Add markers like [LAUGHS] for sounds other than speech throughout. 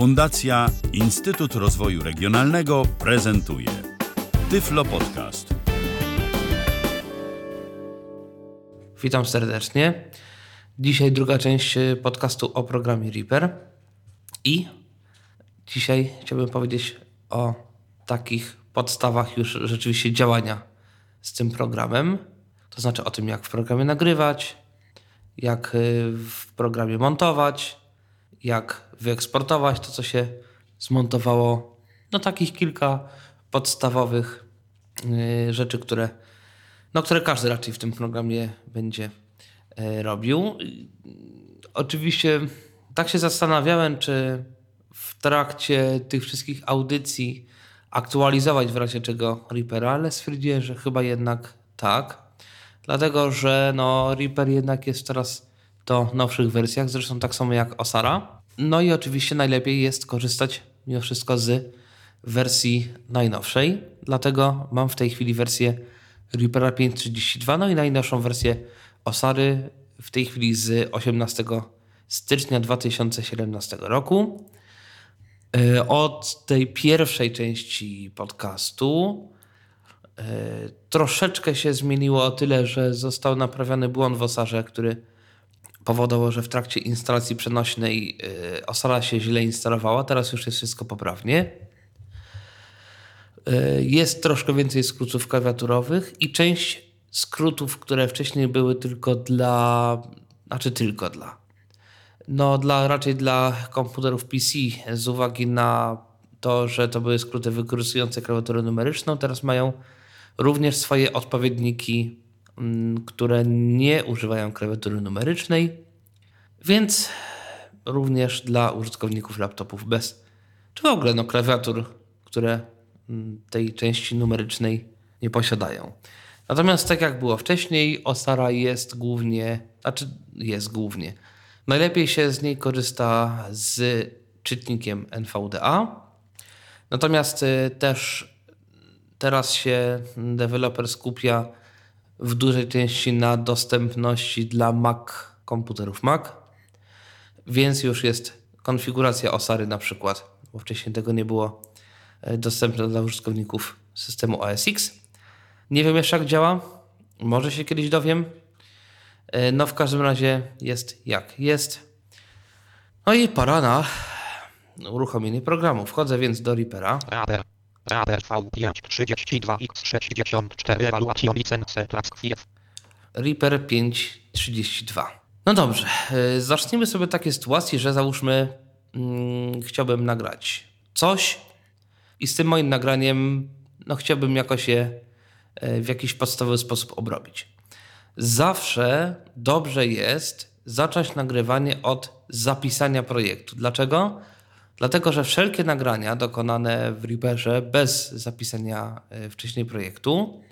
Fundacja Instytut Rozwoju Regionalnego prezentuje Tyflo Podcast. Witam serdecznie. Dzisiaj druga część podcastu o programie Reaper. I dzisiaj chciałbym powiedzieć o takich podstawach już rzeczywiście działania z tym programem. To znaczy o tym, jak w programie nagrywać, jak y, w programie montować, jak wyeksportować to, co się zmontowało. No takich kilka podstawowych y, rzeczy, które, no, które każdy raczej w tym programie będzie y, robił. Oczywiście tak się zastanawiałem, czy w trakcie tych wszystkich audycji aktualizować w razie czego Reapera, ale stwierdziłem, że chyba jednak tak. Dlatego, że no, Reaper jednak jest teraz to nowszych wersjach, zresztą tak samo jak Osara. No i oczywiście najlepiej jest korzystać mimo wszystko z wersji najnowszej. Dlatego mam w tej chwili wersję Reapera 5.32, no i najnowszą wersję Osary w tej chwili z 18 stycznia 2017 roku. E, od tej pierwszej części podcastu e, troszeczkę się zmieniło o tyle, że został naprawiony błąd w Osarze, który powodował, że w trakcie instalacji przenośnej e, Osara się źle instalowała. Teraz już jest wszystko poprawnie. Jest troszkę więcej skrótów klawiaturowych i część skrótów, które wcześniej były tylko dla, znaczy tylko dla, no, dla, raczej dla komputerów PC, z uwagi na to, że to były skróty wykorzystujące klawiaturę numeryczną, teraz mają również swoje odpowiedniki, które nie używają klawiatury numerycznej, więc również dla użytkowników laptopów bez, czy w ogóle no, klawiatur, które mm, tej części numerycznej nie posiadają. Natomiast tak jak było wcześniej, Osara jest głównie, znaczy jest głównie, Najlepiej się z niej korzysta z czytnikiem NVDA. Natomiast y, też teraz się deweloper skupia w dużej części na dostępności dla Mac, komputerów Mac, więc już jest konfiguracja Osary na przykład, bo wcześniej tego nie było y, dostępne dla użytkowników systemu OS X. Nie wiem jeszcze jak działa, może się kiedyś dowiem. E, no w każdym razie jest jak jest. No i pora na uruchomienie programu. Wchodzę więc do Reapera. Rader. Rader V532X64 evaluation licence Reaper 532. No dobrze, e, zacznijmy sobie takie sytuacje, że załóżmy hmm, chciałbym nagrać coś i z tym moim nagraniem no chciałbym jakoś je w jakiś podstawowy sposób obrobić zawsze dobrze jest zacząć nagrywanie od zapisania projektu. Dlaczego? Dlatego, że wszelkie nagrania dokonane w Reaperze bez zapisania e, wcześniej projektu,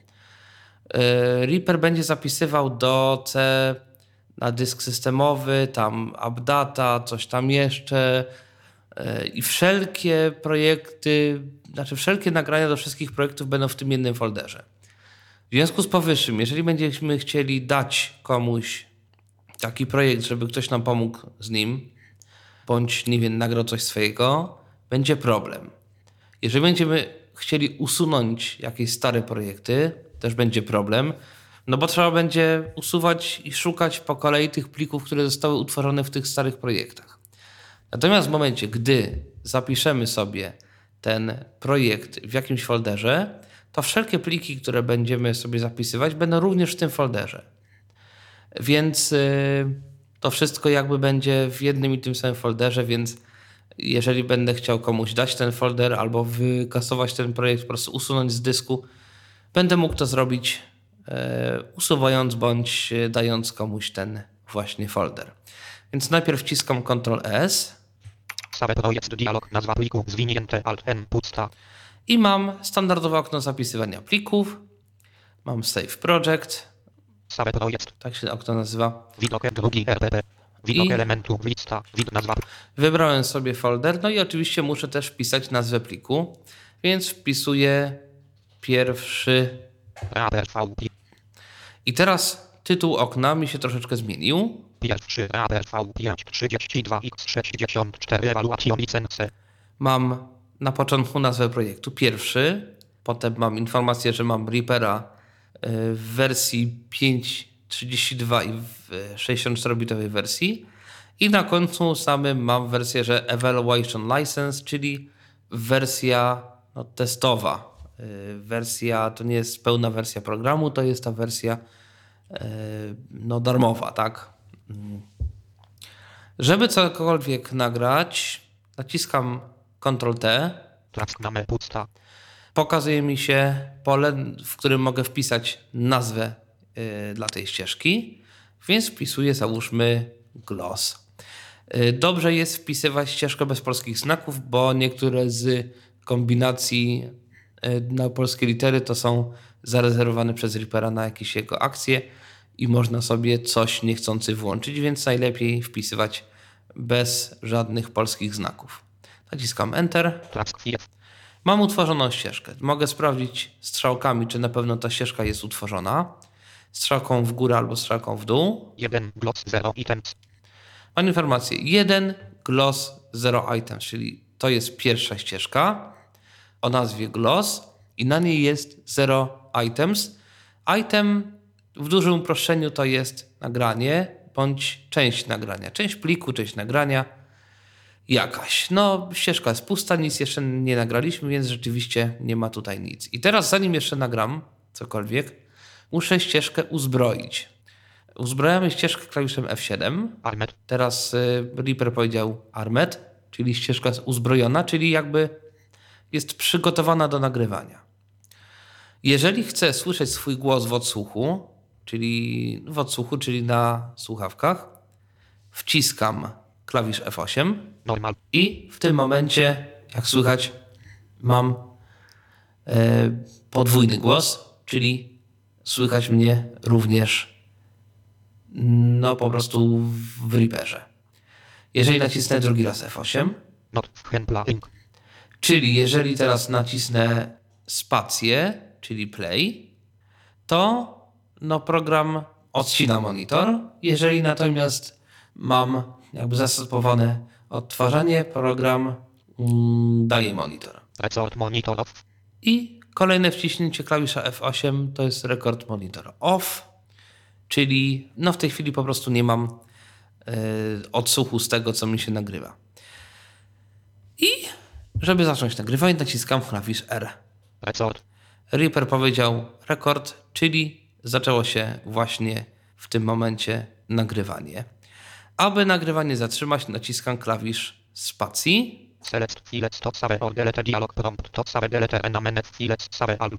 e, Reaper będzie zapisywał do C na dysk systemowy, tam updata, coś tam jeszcze e, i wszelkie projekty, znaczy wszelkie nagrania do wszystkich projektów będą w tym jednym folderze. W związku z powyższym, jeżeli będziemy chcieli dać komuś taki projekt, żeby ktoś nam pomógł z nim, bądź nie wiem, nagrał coś swojego, będzie problem. Jeżeli będziemy chcieli usunąć jakieś stare projekty, też będzie problem, no bo trzeba będzie usuwać i szukać po kolei tych plików, które zostały utworzone w tych starych projektach. Natomiast w momencie, gdy zapiszemy sobie ten projekt w jakimś folderze, to wszelkie pliki, które będziemy sobie zapisywać, będą również w tym folderze. Więc y, to wszystko jakby będzie w jednym i tym samym folderze, więc jeżeli będę chciał komuś dać ten folder albo wykasować ten projekt, po prostu usunąć z dysku, będę mógł to zrobić e, usuwając bądź dając komuś ten właśnie folder. Więc najpierw wciskam Ctrl S. Projekt dialog, nazwa pliku, zwinięte alt n, pusta. I mam standardowe okno zapisywania plików. Mam Save Project. Projekt. Tak się okno nazywa. Widok drugi RDP. Widok I elementu, lista, wid nazwa. Wybrałem sobie folder, no i oczywiście muszę też wpisać nazwę pliku, więc wpisuję pierwszy. I teraz tytuł okna mi się troszeczkę zmienił. Pierwszy ABV 5 32 X64 ewaluation licence. Mam na początku nazwę projektu pierwszy, potem mam informację, że mam Reapera w wersji 5.32 i w 64-bitowej wersji. I na końcu samym mam wersję, że Evaluation License, czyli wersja no, testowa. Y, Wersja to nie jest pełna wersja programu, to jest ta wersja y, no, darmowa, tak? Mm. Żeby cokolwiek nagrać, naciskam Ctrl-T, Taskname pusta. Pokazuje mi się pole, w którym mogę wpisać nazwę y, dla tej ścieżki, więc wpisuję załóżmy gloss. Y, dobrze jest wpisywać ścieżkę bez polskich znaków, bo niektóre z kombinacji y, na polskie litery to są zarezerwowane przez Reapera na jakieś jego akcje i można sobie coś niechcący włączyć, więc najlepiej wpisywać bez żadnych polskich znaków. Naciskam Enter. Task 5. Mam utworzoną ścieżkę. Mogę sprawdzić strzałkami, czy na pewno ta ścieżka jest utworzona. Strzałką w górę albo strzałką w dół. 1 gloss 0 items. Mam informację 1 gloss 0 items, czyli to jest pierwsza ścieżka o nazwie gloss i na niej jest 0 items. Item w dużym uproszczeniu to jest nagranie bądź część nagrania. Część pliku, część nagrania jakaś. No, ścieżka jest pusta, nic jeszcze nie nagraliśmy, więc rzeczywiście nie ma tutaj nic. I teraz, zanim jeszcze nagram cokolwiek, muszę ścieżkę uzbroić. Uzbrajamy ścieżkę klawiszem F7. Armed. Teraz y, Reaper powiedział Armed, czyli ścieżka jest uzbrojona, czyli jakby jest przygotowana do nagrywania. Jeżeli chcę słyszeć swój głos w odsłuchu, czyli w odsłuchu, czyli na słuchawkach, wciskam klawisz F8 Normal. i w tym momencie, jak słychać, mam e, podwójny głos, czyli słychać mnie również no po prostu w Reaperze. Jeżeli nacisnę drugi raz F8, Not Hempla link. czyli jeżeli teraz nacisnę spację, czyli play, to no program odcina monitor. Jeżeli natomiast mam jakby zastosowane odtwarzanie, program mm, daje monitor. Resort monitor off. I kolejne wciśnięcie klawisza F8 to jest rekord monitor off, czyli no w tej chwili po prostu nie mam e, odsłuchu z tego, co mi się nagrywa. I żeby zacząć nagrywanie, naciskam klawisz R. Resort. Reaper powiedział rekord, czyli zaczęło się właśnie w tym momencie nagrywanie. Aby nagrywanie zatrzymać, naciskam klawisz spacji. Select files to save or delete dialog prompt to save delete enamenet files save al.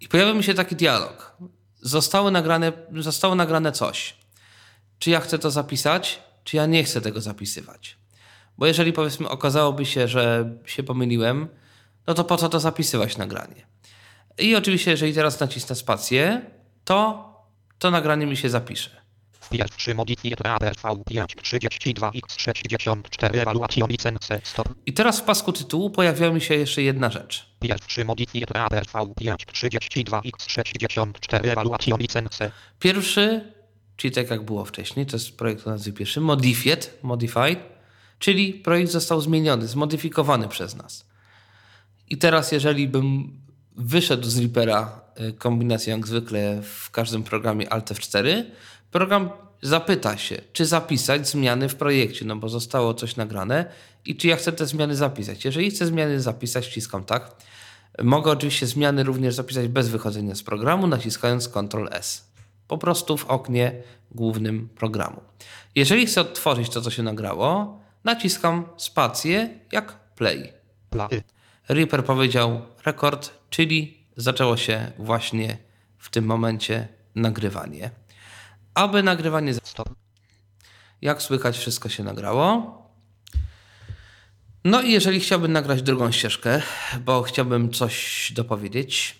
I pojawia mi się taki dialog. Zostało nagrane, zostało nagrane coś. Czy ja chcę to zapisać, czy ja nie chcę tego zapisywać? Bo jeżeli powiedzmy okazałoby się, że się pomyliłem, no to po co to zapisywać nagranie? I oczywiście, jeżeli teraz nacisnę spację, to to nagranie mi się zapisze. Pierwszy modifier ABV 5 32 X64 evaluation licence stop. I teraz w pasku tytułu pojawia mi się jeszcze jedna rzecz. Pierwszy modifier ABV 5 32 X64 evaluation licence. Pierwszy, czyli tak jak było wcześniej, to jest projekt o nazwie pierwszy, Modified, Modified, czyli projekt został zmieniony, zmodyfikowany przez nas. I teraz, jeżeli bym wyszedł z Reapera y, kombinacją jak zwykle w każdym programie Alt F4, program zapyta się, czy zapisać zmiany w projekcie, no bo zostało coś nagrane i czy ja chcę te zmiany zapisać. Jeżeli chcę zmiany zapisać, wciskam tak. Mogę oczywiście zmiany również zapisać bez wychodzenia z programu, naciskając Ctrl S. Po prostu w oknie głównym programu. Jeżeli chcę odtworzyć to, co się nagrało, naciskam spację jak play. Play. Reaper powiedział rekord, czyli zaczęło się właśnie w tym momencie nagrywanie. Aby nagrywanie, Stop. jak słychać, wszystko się nagrało. No i jeżeli chciałbym nagrać drugą ścieżkę, bo chciałbym coś dopowiedzieć,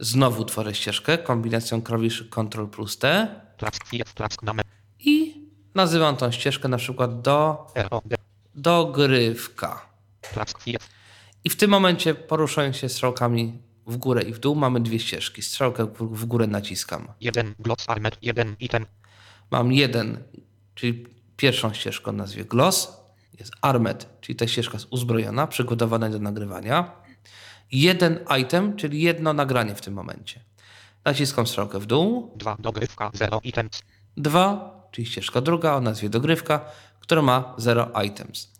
znowu tworzę ścieżkę kombinacją klawiszy Ctrl plus T Task 5 task name. i nazywam tą ścieżkę na przykład do dogrywka. Task 5. I w tym momencie poruszając się strzałkami w górę i w dół mamy dwie ścieżki. Strzałkę w górę naciskam. 1 gloss armed 1 item. mam jeden, czyli pierwszą ścieżkę o nazwie gloss, jest armed, czyli ta ścieżka jest uzbrojona, przygotowana do nagrywania. Jeden item, czyli jedno nagranie w tym momencie. Naciskam strzałkę w dół. 2 dogrywka 0 items. Dwa, czyli ścieżka druga o nazwie dogrywka, która ma 0 items.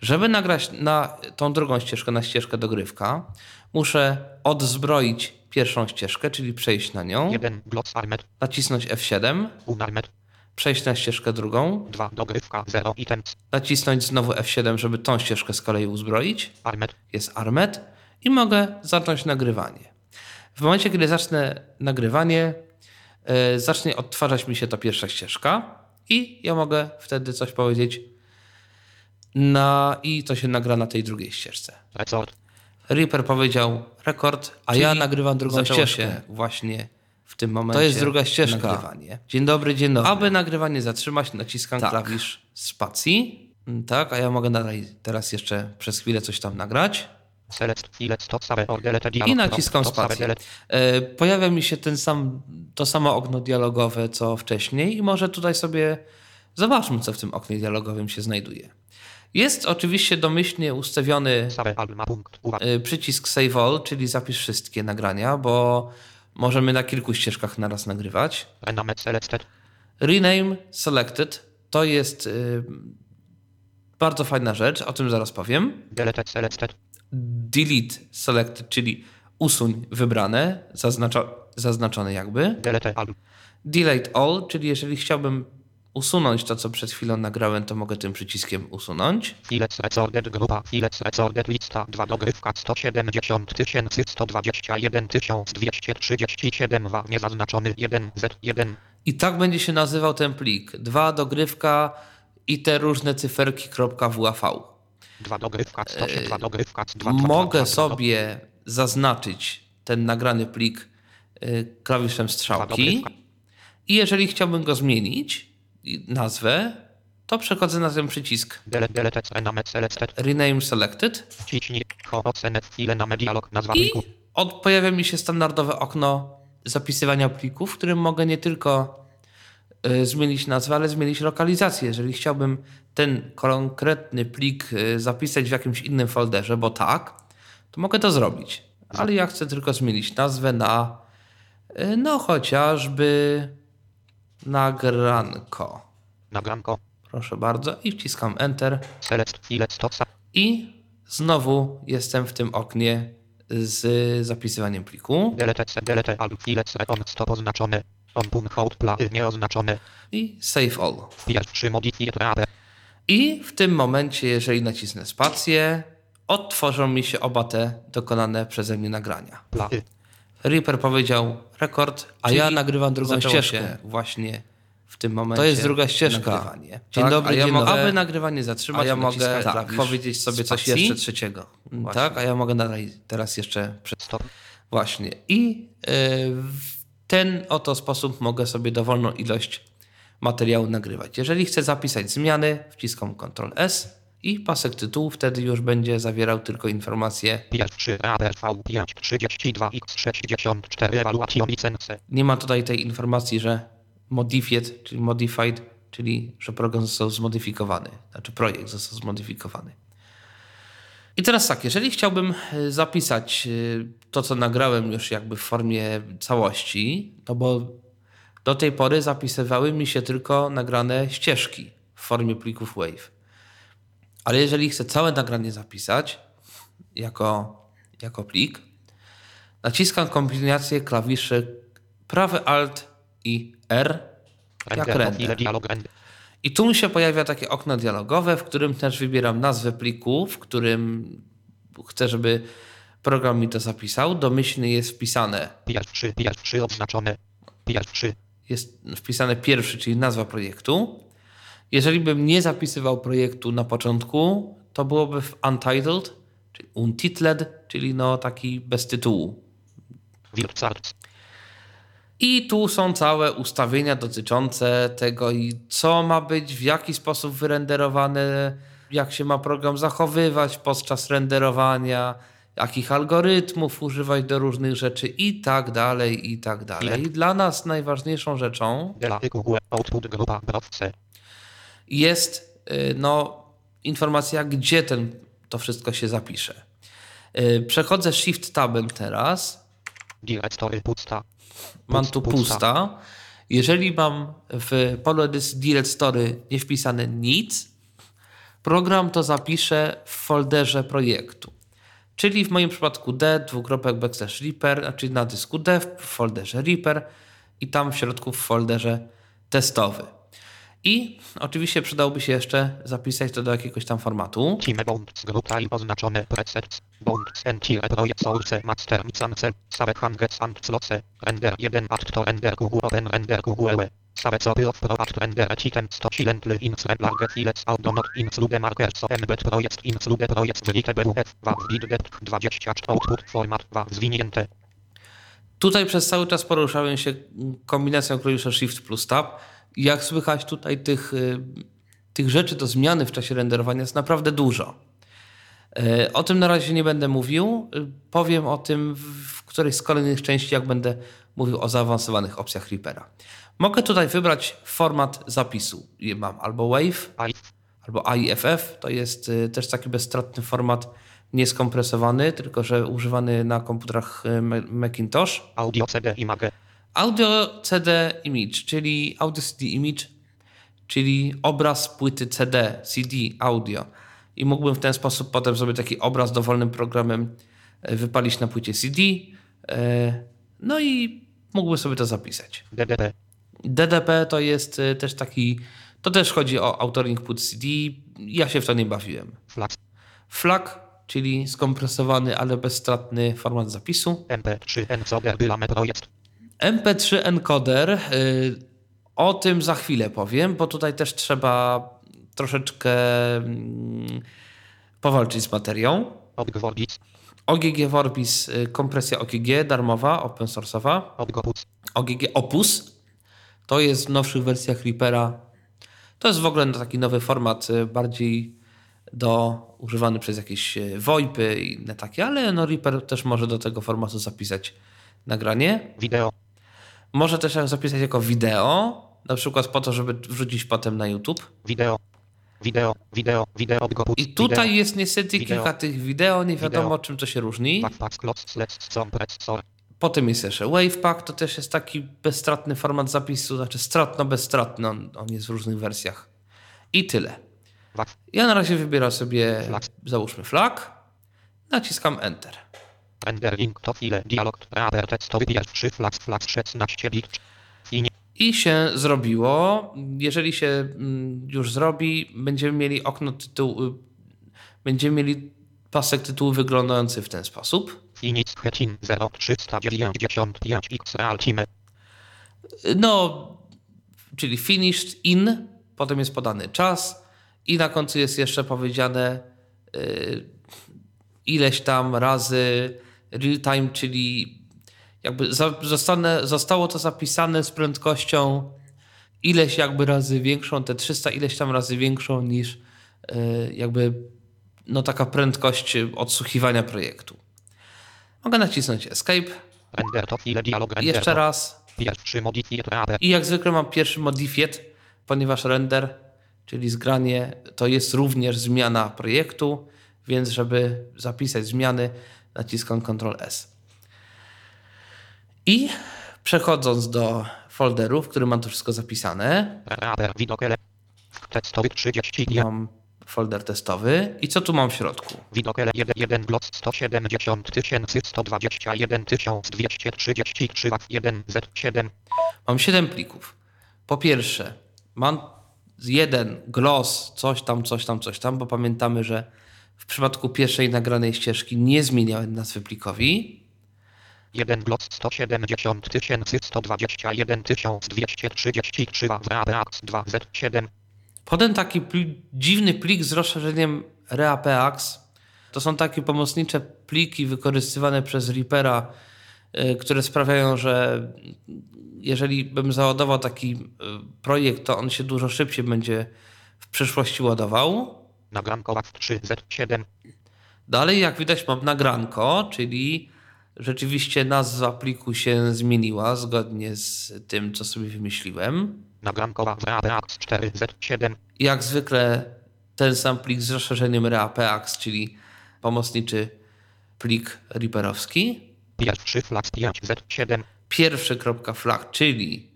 Żeby nagrać na tą drugą ścieżkę, na ścieżkę dogrywka, muszę odzbroić pierwszą ścieżkę, czyli przejść na nią, 1 gloss armed. nacisnąć F7, Unarmed. przejść na ścieżkę drugą, 2 dogrywka 0 items. nacisnąć znowu F7, żeby tą ścieżkę z kolei uzbroić. Armed. Jest Armed i mogę zacząć nagrywanie. W momencie, kiedy zacznę nagrywanie, yy, zacznie odtwarzać mi się ta pierwsza ścieżka i ja mogę wtedy coś powiedzieć na, i to się nagra na tej drugiej ścieżce. Resort. Reaper powiedział rekord, a ja Czyli nagrywam drugą ścieżkę się. właśnie w tym momencie. To jest druga ścieżka. Nagrywanie. Dzień dobry, dzień dobry. Aby nagrywanie zatrzymać, naciskam Tak. klawisz spacji. Mm, Tak, a ja mogę dalej teraz jeszcze przez chwilę coś tam nagrać. I naciskam spację. E, Pojawia mi się ten sam, to samo okno dialogowe, co wcześniej i może tutaj sobie zobaczmy, co w tym oknie dialogowym się znajduje. Jest oczywiście domyślnie ustawiony y, przycisk Save All, czyli zapisz wszystkie nagrania, bo możemy na kilku ścieżkach naraz nagrywać. Rename. Selected. Rename Selected to jest y, bardzo fajna rzecz, o tym zaraz powiem. Delete. Selected. Delete Selected, czyli usuń wybrane, zaznaczo, zaznaczone jakby. Delete All, czyli jeżeli chciałbym usunąć to, co przed chwilą nagrałem, to mogę tym przyciskiem usunąć. Files Resorted grupa Files Resorted lista 2 dogrywka 170 121 237 wa niezaznaczony 1 Z1 I tak będzie się nazywał ten plik. Dwa dogrywka i te różne cyferki .wav. 2 dogrywka 102 2 dogrywka 2 Mogę sobie zaznaczyć ten nagrany plik y, klawiszem strzałki i jeżeli chciałbym go zmienić, nazwę, to przechodzę na ten przycisk rename selected i od, pojawia mi się standardowe okno zapisywania plików, w którym mogę nie tylko y, zmienić nazwę, ale zmienić lokalizację. Jeżeli chciałbym ten konkretny plik y, zapisać w jakimś innym folderze, bo tak, to mogę to zrobić. Ale ja chcę tylko zmienić nazwę na y, no chociażby nagranko. nagranko Proszę bardzo i wciskam Enter. select I znowu jestem w tym oknie z zapisywaniem pliku. delete delete on stop oznaczone on punkt hold nieoznaczone i Save All. I w tym momencie, jeżeli nacisnę spację, odtworzą mi się oba te dokonane przeze mnie nagrania. y Reaper powiedział rekord, a Czyli ja nagrywam drugą ścieżkę właśnie w tym momencie. To jest druga ścieżka. Nagrywanie. Dzień tak, dobry, a ja dzień dobry. Aby nagrywanie zatrzymać, A ja mogę tak, powiedzieć sobie coś jeszcze trzeciego. Właśnie. Tak, a ja mogę dalej teraz jeszcze stop Właśnie. I y, w ten oto sposób mogę sobie dowolną ilość materiału nagrywać. Jeżeli chcę zapisać zmiany, wciskam Ctrl S i pasek tytułu wtedy już będzie zawierał tylko informacje. pierwszy rabe V5 32 x 64 evaluation licence Nie ma tutaj tej informacji, że modified, czyli modified, czyli że program został zmodyfikowany, znaczy projekt został zmodyfikowany. I teraz tak, jeżeli chciałbym y, zapisać y, to, co nagrałem już jakby w formie całości, no bo do tej pory zapisywały mi się tylko nagrane ścieżki w formie plików WAV. Ale jeżeli chcę całe nagranie zapisać jako, jako plik, naciskam kombinację klawiszy prawy Alt i R jak render. I tu mi się pojawia takie okno dialogowe, w którym też wybieram nazwę pliku, w którym chcę, żeby program mi to zapisał. Domyślnie jest wpisane, pierwszy pierwszy oznaczone pierwszy. Jest wpisane pierwszy, czyli nazwa projektu. Jeżeli bym nie zapisywał projektu na początku, to byłoby w untitled, czyli untitled, czyli no taki bez tytułu. I tu są całe ustawienia dotyczące tego, i co ma być, w jaki sposób wyrenderowane, jak się ma program zachowywać podczas renderowania, jakich algorytmów używać do różnych rzeczy i tak dalej, i tak dalej. Dla nas najważniejszą rzeczą Dela Google Output grupa Browse. Jest y, no, informacja, gdzie ten, to wszystko się zapisze. Y, Przechodzę Shift Tabem teraz. Mam tu pusta. Jeżeli mam w polu edycji directory nie wpisane nic, program to zapisze w folderze projektu. Czyli w moim przypadku D, dwukropek backslash Reaper, czyli na dysku D w folderze Reaper i tam w środku w folderze testowy. I oczywiście przydałoby się jeszcze zapisać to do jakiegoś tam formatu. Time Bonds grupa i oznaczone presets. Bonds entire project source master micance. Save hangets and sloce. Render 1 act to render Google open render Google. Save copy of pro act render item 100 silently insert large files auto not include markers of embed project include project write BUF wav bit depth 20 output format wav zwinięte. Tutaj przez cały czas poruszałem się kombinacją klawisza Shift plus Tab. Jak słychać tutaj tych, y, tych rzeczy do zmiany w czasie renderowania jest naprawdę dużo. Y, O tym na razie nie będę mówił. Y, Powiem o tym w- którejś z kolejnych części, jak będę mówił o zaawansowanych opcjach Reapera. Mogę tutaj wybrać format zapisu. Mam albo WAV, albo AIFF. To jest też taki bezstratny format, nieskompresowany, tylko że używany na komputerach Ma- Macintosh. audio CD image. Audio CD Image, czyli Audio CD Image, czyli obraz płyty CD, CD, audio. I mógłbym w ten sposób potem sobie taki obraz dowolnym programem e, wypalić na płycie CD. e, No i mógłbym sobie to zapisać. DDP. DDP to jest e, też taki, to też chodzi o authoring płyt CD. Ja się w to nie bawiłem. Flash. FLAC, czyli skompresowany, ale bezstratny format zapisu. MP3 encoder bylamy projekt. MP3 encoder. y, O tym za chwilę powiem, bo tutaj też trzeba troszeczkę mm, powalczyć z materią. OGG Vorbis, y, kompresja OGG, darmowa, open source'owa. OGG Opus. To jest w nowszych wersjach Reapera. To jest w ogóle taki nowy format, y, bardziej do, używany przez jakieś VoIPy i inne takie, ale no Reaper też może do tego formatu zapisać nagranie. Wideo. Może też zapisać jako wideo, na przykład po to, żeby wrzucić potem na YouTube. Wideo. Wideo. Wideo. Wideo. I tutaj jest niestety Wideo. kilka tych wideo, nie wiadomo Wideo. czym to się różni. Potem jest jeszcze Wavepack, to też jest taki bezstratny format zapisu, znaczy stratno-bezstratny, on, on jest w różnych wersjach. I tyle. Ja na razie wybieram sobie, załóżmy flag, naciskam Enter. Rendering to file. Dialog. Reaper tekstowy pierwszy flash flash 16 bit. I się zrobiło. Jeżeli się mm, już zrobi, będziemy mieli okno tytułu, y, będziemy mieli pasek tytułu wyglądający w ten sposób. Finish Hetin 0395 X Real Time. No, czyli finished in, potem jest podany czas i na końcu jest jeszcze powiedziane y, ileś tam razy real time, czyli jakby za, zostało to zapisane z prędkością ileś jakby razy większą, te 300 ileś tam razy większą niż y, jakby no taka prędkość odsłuchiwania projektu. Mogę nacisnąć escape, jeszcze raz i jak zwykle mam pierwszy modifiet, ponieważ render, czyli zgranie, to jest również zmiana projektu, więc żeby zapisać zmiany, naciskam Ctrl S. I przechodząc do folderu, w którym mam to wszystko zapisane. Tekstowy 31. mam folder testowy i co tu mam w środku? Widok ele 1 1 gloc 170 121 233 WAV 1 Z7. Mam 7 plików. Po pierwsze, mam jeden gloss, coś tam, coś tam, coś tam, bo pamiętamy, że w przypadku pierwszej nagranej ścieżki nie zmieniałem nazwy plikowi. 1 gloc 170 121 233 WAV Reaper 2 Z7. Potem taki pli- dziwny plik z rozszerzeniem ReaPax. To są takie pomocnicze pliki wykorzystywane przez Reapera, y, które sprawiają, że jeżeli bym załadował taki y, projekt, to on się dużo szybciej będzie w przyszłości ładował. Nagranko WAV 3 Z7. Dalej, jak widać, mam nagranko, czyli rzeczywiście nazwa pliku się zmieniła zgodnie z tym, co sobie wymyśliłem. Nagrankowa WAPAX 4Z7. Jak zwykle ten sam plik z rozszerzeniem ReaPax, czyli pomocniczy plik Reaperowski. Pierwszy flags 5Z7. Pierwszy kropka flag, czyli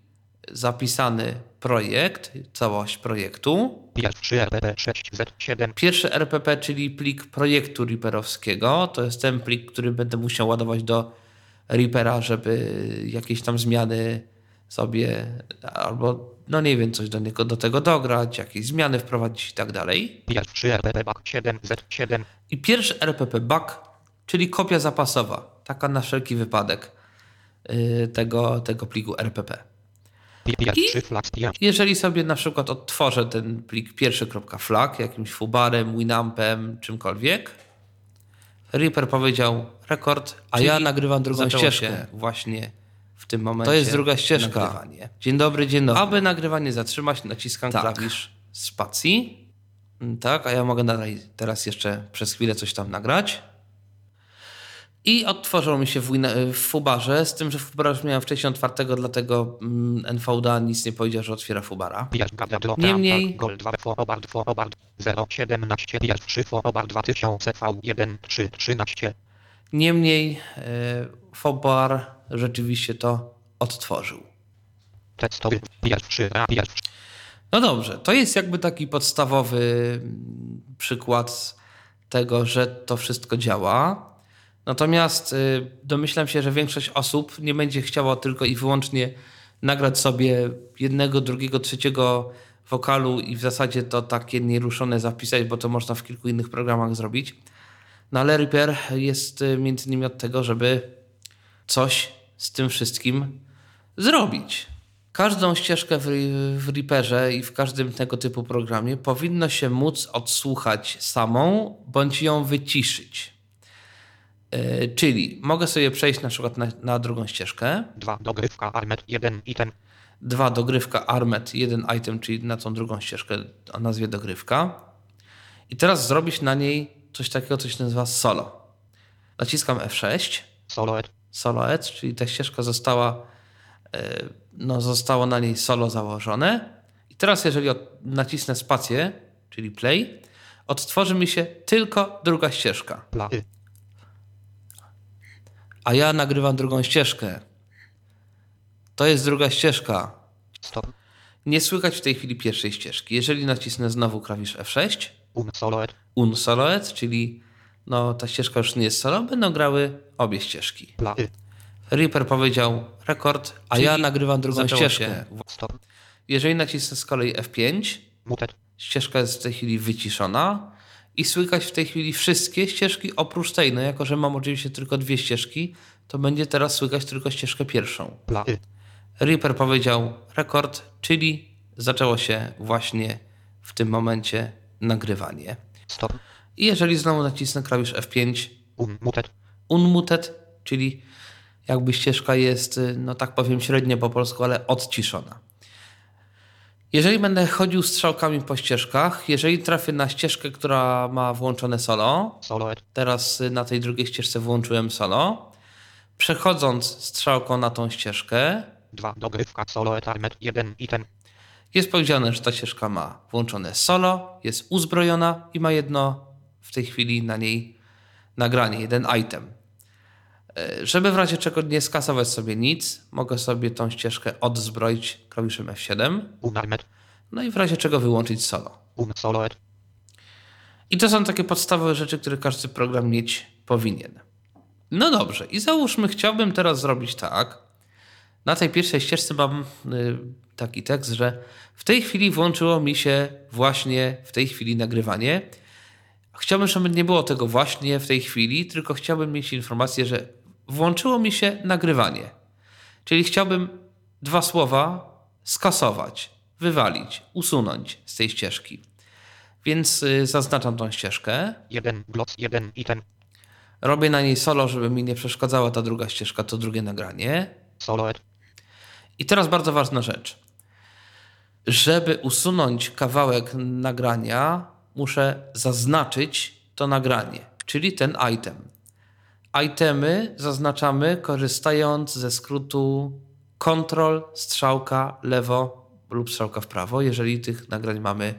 zapisany projekt, całość projektu. Pierwszy RPP 6Z7. Pierwszy RPP, czyli plik projektu Reaperowskiego, to jest ten plik, który będę musiał ładować do Reapera, żeby jakieś tam zmiany sobie albo no nie wiem, coś do niego do tego dograć, jakieś zmiany wprowadzić i tak dalej. Pierwszy RPP BAK 7Z7. I pierwszy RPP bug, czyli kopia zapasowa, taka na wszelki wypadek yy, tego, tego pliku RPP. 5. Jeżeli sobie na przykład odtworzę ten plik pierwszy.flag jakimś fubarem, winampem, czymkolwiek, Reaper powiedział rekord, a Czyli ja nagrywam drugą ścieżkę właśnie w tym momencie. To jest druga ścieżka. Nagrywanie. Dzień dobry, dzień dobry. Aby nagrywanie zatrzymać, naciskam Tak. klawisz spacji. Tak, a ja mogę dalej teraz jeszcze przez chwilę coś tam nagrać. I odtworzył mi się w, w Fubarze, z tym, że Fubara już miałem wcześniej otwartego, dlatego mm, NVDA nic nie powiedział, że otwiera Fubara. Niemniej- Gold 2 forward forward 017. Pierwszy forward 2000 V1 3 13. Niemniej e, Fubar rzeczywiście to odtworzył. Tekstowy. Pierwszy ra pierwszy. No dobrze, to jest jakby taki podstawowy mm, przykład tego, że to wszystko działa. Natomiast y, domyślam się, że większość osób nie będzie chciała tylko i wyłącznie nagrać sobie jednego, drugiego, trzeciego wokalu i w zasadzie to takie nieruszone zapisać, bo to można w kilku innych programach zrobić. No ale Reaper jest y, między innymi od tego, żeby coś z tym wszystkim zrobić. Każdą ścieżkę w, w Reaperze i w każdym tego typu programie powinno się móc odsłuchać samą bądź ją wyciszyć. Yy, czyli mogę sobie przejść na przykład na, na drugą ścieżkę. 2 dogrywka Armet 1 item. Dwa dogrywka Armet, jeden item, czyli na tą drugą ścieżkę o nazwie dogrywka. I teraz zrobić na niej coś takiego, co się nazywa solo. Naciskam F6. Solo ed. solo edge, czyli ta ścieżka została, e, no, zostało na niej solo założone. I teraz, jeżeli nacisnę spację, czyli play, odtworzy mi się tylko druga ścieżka. Pla y. A ja nagrywam drugą ścieżkę. To jest druga ścieżka. Stop. Nie słychać w tej chwili pierwszej ścieżki. Jeżeli nacisnę znowu klawisz F6, Um solo ed. un solo edge, czyli no, ta ścieżka już nie jest solo, będą grały obie ścieżki. Reaper powiedział rekord, a Czyli ja nagrywam drugą ścieżkę. Stop. Jeżeli nacisnę z kolei F5, Muted. ścieżka jest w tej chwili wyciszona i słychać w tej chwili wszystkie ścieżki oprócz tej. No jako, że mam oczywiście tylko dwie ścieżki, to będzie teraz słychać tylko ścieżkę pierwszą. Reaper powiedział rekord, czyli zaczęło się właśnie w tym momencie nagrywanie. Stop. I jeżeli znowu nacisnę klawisz F5, Um muted. unmuted, czyli jakby ścieżka jest, y, no tak powiem średnio po polsku, ale odciszona. Jeżeli będę chodził strzałkami po ścieżkach, jeżeli trafię na ścieżkę, która ma włączone solo, Solo teraz na tej drugiej ścieżce włączyłem solo, przechodząc strzałką na tą ścieżkę, 2 dogrywka solo ed Armet 1 item. jest powiedziane, że ta ścieżka ma włączone solo, jest uzbrojona i ma jedno w tej chwili na niej nagranie, jeden item. E, Żeby w razie czego nie skasować sobie nic, mogę sobie tą ścieżkę odzbroić klawiszem F7, Um Armet. no i w razie czego wyłączyć solo. I to są takie podstawowe rzeczy, które każdy program mieć powinien. No dobrze, i załóżmy, chciałbym teraz zrobić tak. Na tej pierwszej ścieżce mam y, taki tekst, że w tej chwili włączyło mi się właśnie w tej chwili nagrywanie. Chciałbym, żeby nie było tego właśnie w tej chwili, tylko chciałbym mieć informację, że włączyło mi się nagrywanie. Czyli chciałbym dwa słowa skasować, wywalić, usunąć z tej ścieżki. Więc y, zaznaczam tą ścieżkę. 1 gloss 1 item. Robię na niej solo, żeby mi nie przeszkadzała ta druga ścieżka, to drugie nagranie. Solo. I teraz bardzo ważna rzecz. Żeby usunąć kawałek nagrania, muszę zaznaczyć to nagranie. czyli ten item. Itemy zaznaczamy korzystając ze skrótu Ctrl, strzałka lewo lub strzałka w prawo, jeżeli tych nagrań mamy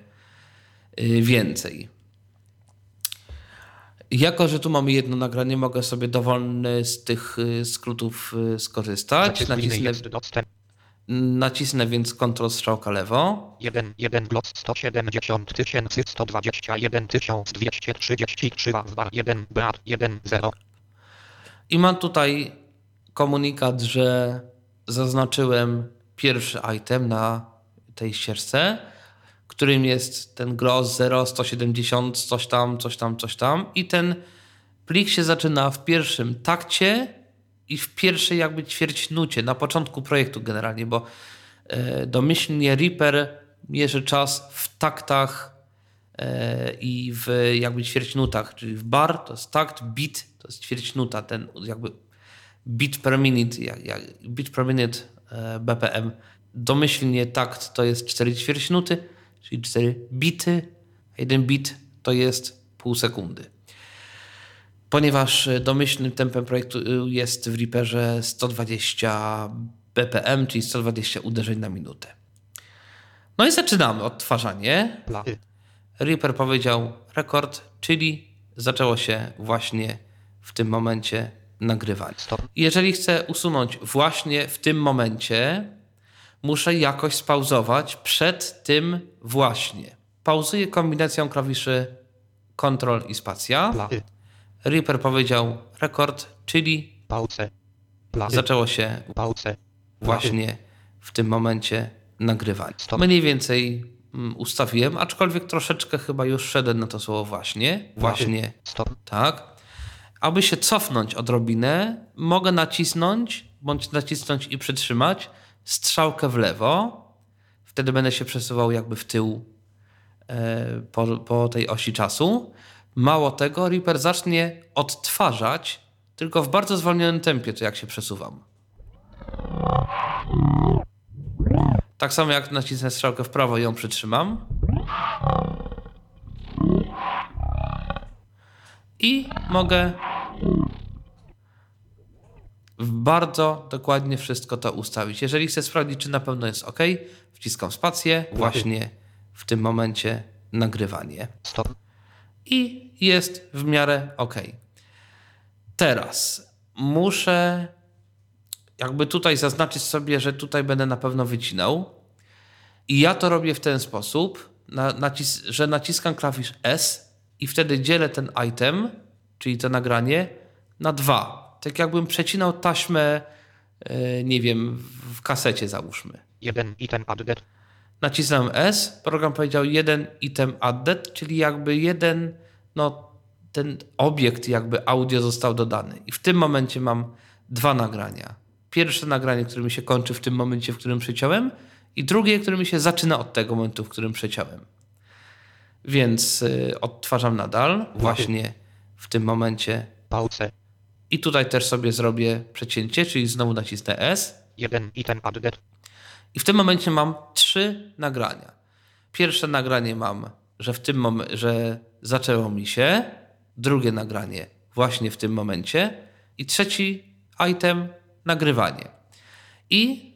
y, więcej. Jako, że tu mamy jedno nagranie, mogę sobie dowolny z tych y, skrótów y, skorzystać. Liny Nacisnę, nacisnę więc Ctrl strzałka lewo. 1, 1 gloc 170 121 233 bar 1 brat 1 0. I mam tutaj komunikat, że zaznaczyłem pierwszy item na tej ścieżce, którym jest ten gloss 0, 170, coś tam, coś tam, coś tam. I ten plik się zaczyna w pierwszym takcie i w pierwszej jakby ćwierćnucie, na początku projektu generalnie, bo e, domyślnie Reaper mierzy czas w taktach e, i w jakby ćwierćnutach, czyli w bar to jest takt, bit to jest ćwierćnuta, ten jakby bit per minute, jak, jak, bit per minute e, BPM. Domyślnie takt to jest 4 ćwierćnuty, czyli 4 bity, a jeden bit to jest pół sekundy. Ponieważ e, domyślnym tempem projektu e, jest w Reaperze 120 BPM, czyli 120 uderzeń na minutę. No i zaczynamy odtwarzanie. Reaper powiedział rekord, czyli zaczęło się właśnie w tym momencie nagrywanie. Stop. Jeżeli chcę usunąć właśnie w tym momencie, muszę jakoś spauzować przed tym właśnie. Pauzuję kombinacją klawiszy Ctrl i spacja. Reaper powiedział rekord, czyli. Y. zaczęło się Pauce. właśnie w tym momencie nagrywanie. Stop. Mniej więcej mm, ustawiłem, aczkolwiek troszeczkę chyba już szedłem na to słowo właśnie. Właśnie, Stop. tak. Aby się cofnąć odrobinę, mogę nacisnąć, bądź nacisnąć i przytrzymać strzałkę w lewo. Wtedy będę się przesuwał jakby w tył e, po, po tej osi czasu. Mało tego, Reaper zacznie odtwarzać, tylko w bardzo zwolnionym tempie, to jak się przesuwam. Tak samo jak nacisnę strzałkę w prawo i ją przytrzymam. I mogę bardzo dokładnie wszystko to ustawić. Jeżeli chcę sprawdzić, czy na pewno jest OK, wciskam spację, właśnie w tym momencie nagrywanie. Stop. I jest w miarę OK. Teraz muszę jakby tutaj zaznaczyć sobie, że tutaj będę na pewno wycinał. I ja to robię w ten sposób, na, nacis że naciskam klawisz S i wtedy dzielę ten item, czyli to nagranie, na dwa. Tak jakbym przecinał taśmę, e, nie wiem, w kasecie załóżmy. 1 item added. Nacisnąłem S, program powiedział jeden item added, czyli jakby jeden, no ten obiekt jakby audio został dodany. I w tym momencie mam dwa nagrania. Pierwsze nagranie, które mi się kończy w tym momencie, w którym przeciąłem i drugie, które mi się zaczyna od tego momentu, w którym przeciąłem. Więc y, odtwarzam nadal, właśnie w tym momencie. Pauce. I tutaj też sobie zrobię przecięcie, czyli znowu nacisnę S. 1 item added. I w tym momencie mam trzy nagrania. Pierwsze nagranie mam, że w tym momencie, że zaczęło mi się. Drugie nagranie właśnie w tym momencie. I trzeci item nagrywanie. I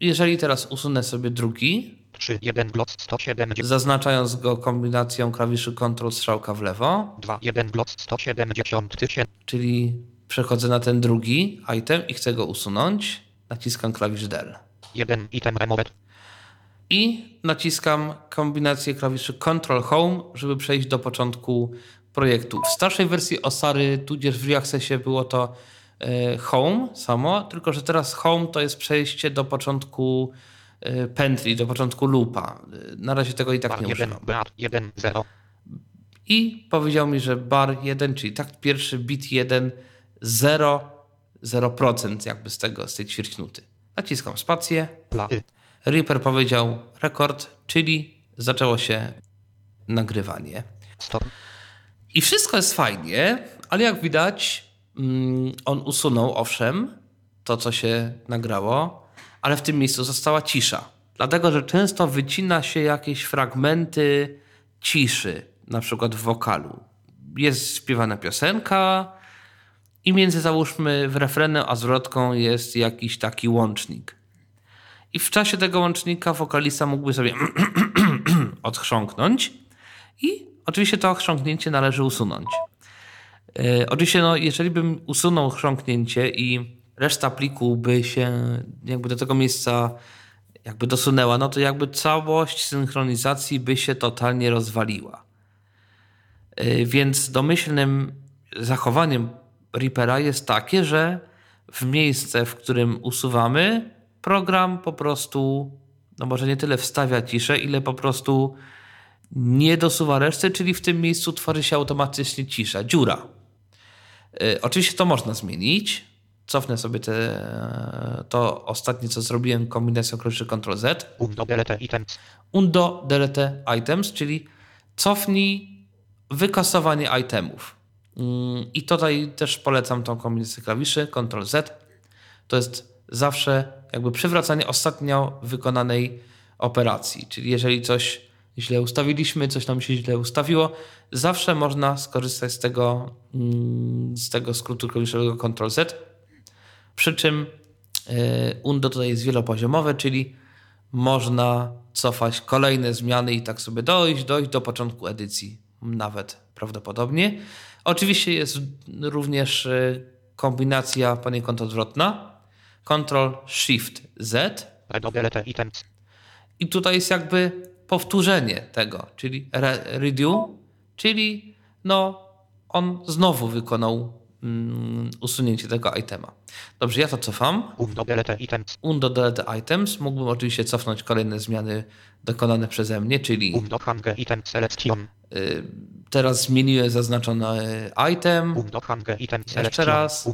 jeżeli teraz usunę sobie drugi, 3 1 gloc 170. zaznaczając go kombinacją klawiszy Ctrl strzałka w lewo, 2 1 gloc 170 tysięcy. czyli przechodzę na ten drugi item i chcę go usunąć, naciskam klawisz del. 1 item removed. I naciskam kombinację klawiszy Ctrl Home, żeby przejść do początku projektu. W starszej wersji Osary, tudzież w Reaccessie było to e, Home samo, tylko że teraz Home to jest przejście do początku e, pętli, do początku loopa. E, Na razie tego i tak Bar nie 1 używam. brat 1 0. I powiedział mi, że bar 1, czyli takt pierwszy, bit 1, 0, 0% jakby z tego, z tej ćwierćnuty. Naciskam spację. Pla. Reaper powiedział rekord, czyli zaczęło się nagrywanie. Stop. I wszystko jest fajnie, ale jak widać, mm, on usunął, owszem, to co się nagrało, ale w tym miejscu została cisza. Dlatego, że często wycina się jakieś fragmenty ciszy, na przykład w wokalu. jest śpiewana piosenka i między załóżmy w refrenem a zwrotką jest jakiś taki łącznik. I w czasie tego łącznika wokalista mógłby sobie [CLEARS THROAT] odchrząknąć i oczywiście to chrząknięcie należy usunąć. E, oczywiście, no, jeżeli bym usunął chrząknięcie i reszta pliku by się jakby do tego miejsca jakby dosunęła, no to jakby całość synchronizacji by się totalnie rozwaliła. E, więc domyślnym zachowaniem Reapera jest takie, że w miejsce, w którym usuwamy, program po prostu, no może nie tyle wstawia ciszę, ile po prostu nie dosuwa reszty, czyli w tym miejscu tworzy się automatycznie cisza, dziura. Yy, oczywiście to można zmienić. Cofnę sobie te, to ostatnie, co zrobiłem kombinacją klawiszy Ctrl Z. Undo delete items. Undo delete items, czyli cofnij wykasowanie itemów. I tutaj też polecam tą kombinację klawiszy Ctrl Z. To jest zawsze jakby przywracanie ostatnio wykonanej operacji. Czyli jeżeli coś źle ustawiliśmy, coś nam się źle ustawiło, zawsze można skorzystać z tego, mm, z tego skrótu klawiszowego Ctrl Z. Przy czym e, undo tutaj jest wielopoziomowe, czyli można cofać kolejne zmiany i tak sobie dojść, dojść do początku edycji, nawet prawdopodobnie. Oczywiście jest również e, kombinacja poniekąd odwrotna. Ctrl Shift Z. I tutaj jest jakby powtórzenie tego, czyli re, redo, czyli no on znowu wykonał mm, usunięcie tego itema. Dobrze, ja to cofam. Undo delete items. Undo delete items. Mógłbym oczywiście cofnąć kolejne zmiany dokonane przeze mnie, czyli Undo hange item selection. Y, teraz zmieniłem zaznaczony item. Jeszcze raz.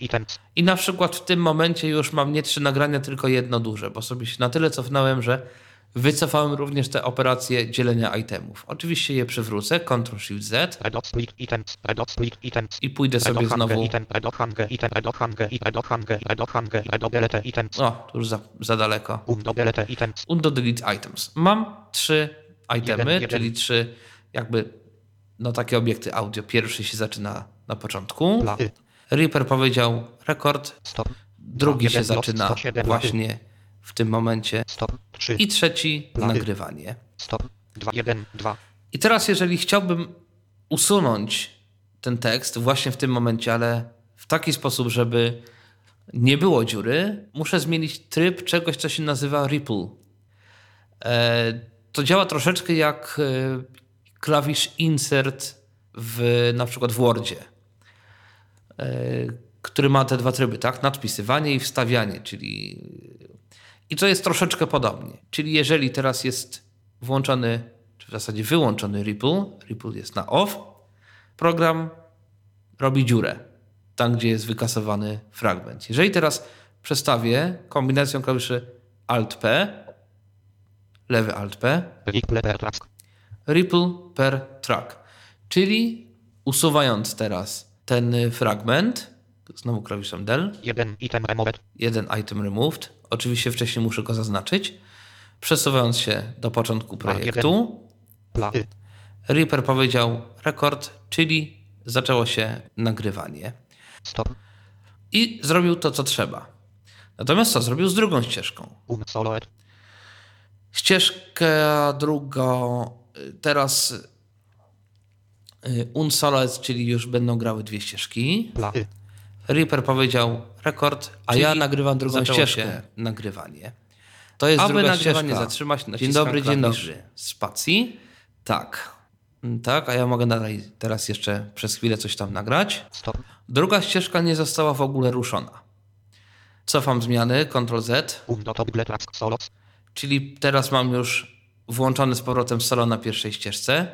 Items. I na przykład w tym momencie już mam nie trzy nagrania, tylko jedno duże, bo sobie się na tyle cofnąłem, że wycofałem również te operacje dzielenia itemów. Oczywiście je przywrócę, Ctrl Shift Z Redo split items. Redo split items. i pójdę sobie znowu. O, tu już za, za daleko. Undo delete items. Mam trzy itemy, czyli trzy jakby no takie obiekty audio. Pierwszy się zaczyna na początku. Reaper powiedział rekord, drugi się zaczyna 107 właśnie w tym momencie Stop. 3. i trzeci nagrywanie. Stop. 2. 1. 2. I teraz, jeżeli chciałbym usunąć ten tekst właśnie w tym momencie, ale w taki sposób, żeby nie było dziury, muszę zmienić tryb czegoś, co się nazywa ripple. E, to działa troszeczkę jak e, klawisz insert w na przykład w Wordzie, e, który ma te dwa tryby, tak? Nadpisywanie i wstawianie, czyli i to jest troszeczkę podobnie. Czyli jeżeli teraz jest włączony, czy w zasadzie wyłączony Ripple, Ripple jest na off, program robi dziurę tam, gdzie jest wykasowany fragment. Jeżeli teraz przestawię kombinacją klawiszy Alt-P, lewy Alt-P, Ripple per track. Ripple per track, czyli usuwając teraz ten fragment, znowu klawiszem del, 1. Item removed. jeden item removed. Oczywiście wcześniej muszę go zaznaczyć. Przesuwając się do początku projektu. Reaper powiedział rekord, czyli zaczęło się nagrywanie. Stop. I zrobił to, co trzeba. Natomiast co zrobił z drugą ścieżką? Um soloed. Ścieżka drugą, y, teraz y, unsoloed, czyli już będą grały dwie ścieżki. Reaper powiedział rekord, a Czyli ja nagrywam drugą ścieżkę. nagrywanie. To jest Aby druga nagrywanie ścieżka. zatrzymać, Dzień dobry, dzień dobry. Spacji. Tak. Mm, Tak, a ja mogę dalej teraz jeszcze przez chwilę coś tam nagrać. Stop. Druga ścieżka nie została w ogóle ruszona. Cofam zmiany, Ctrl Z, track solos. czyli teraz mam już włączony z powrotem solo na pierwszej ścieżce.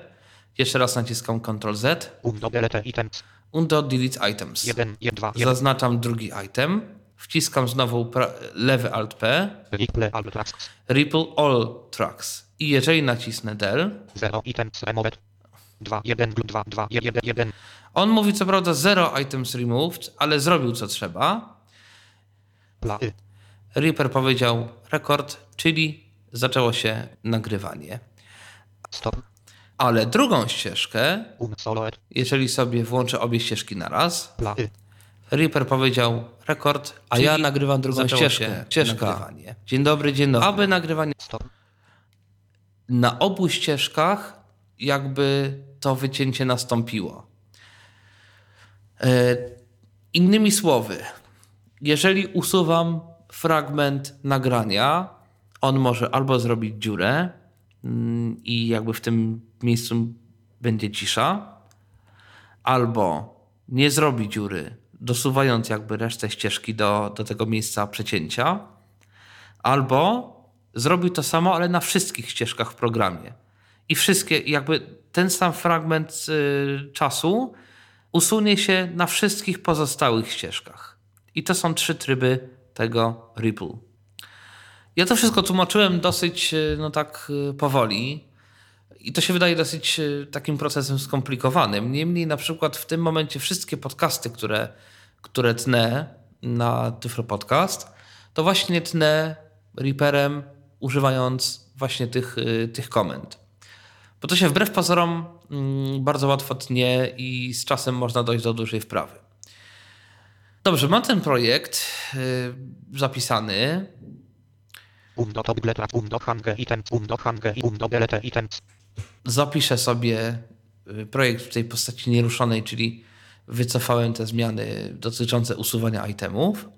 Jeszcze raz naciskam Ctrl Z, Undo delete items. undo delete items. 1. 1. 2. 1. Zaznaczam drugi item, wciskam znowu lewy Alt P, Ripple all tracks. Ripple All Tracks. I jeżeli nacisnę del, 0 items removed. 2. 1. 2. 2. 1. 1. on mówi co prawda zero items removed, ale zrobił co trzeba. Reaper powiedział rekord, czyli zaczęło się nagrywanie. Stop. Ale drugą ścieżkę, soloet. jeżeli sobie włączę obie ścieżki na raz, Pla. Y. Reaper powiedział rekord, a Czyli ja nagrywam drugą ścieżkę. Ścieżka. nagrywanie. Dzień dobry, dzień dobry. Aby nagrywanie Stop. na obu ścieżkach jakby to wycięcie nastąpiło. E, innymi słowy, jeżeli usuwam fragment nagrania, on może albo zrobić dziurę i jakby w tym miejscu będzie cisza, albo nie zrobi dziury, dosuwając jakby resztę ścieżki do, do tego miejsca przecięcia, albo zrobił to samo, ale na wszystkich ścieżkach w programie. I wszystkie, jakby ten sam fragment y, czasu usunie się na wszystkich pozostałych ścieżkach. I to są trzy tryby tego Ripple. Ja to wszystko tłumaczyłem dosyć, y, no tak y, powoli. I to się wydaje dosyć y, takim procesem skomplikowanym. Niemniej na przykład w tym momencie wszystkie podcasty, które, które tnę na Tyflo Podcast, to właśnie tnę Reaperem używając właśnie tych, tych komend. Bo to się wbrew pozorom mm, bardzo łatwo tnie i z czasem można dojść do dużej wprawy. Dobrze, mam ten projekt zapisany. Undo. Undo hange item. Undo hange i undo delete items. Zapiszę sobie y, projekt w tej postaci nieruszonej, czyli wycofałem te zmiany dotyczące usuwania itemów.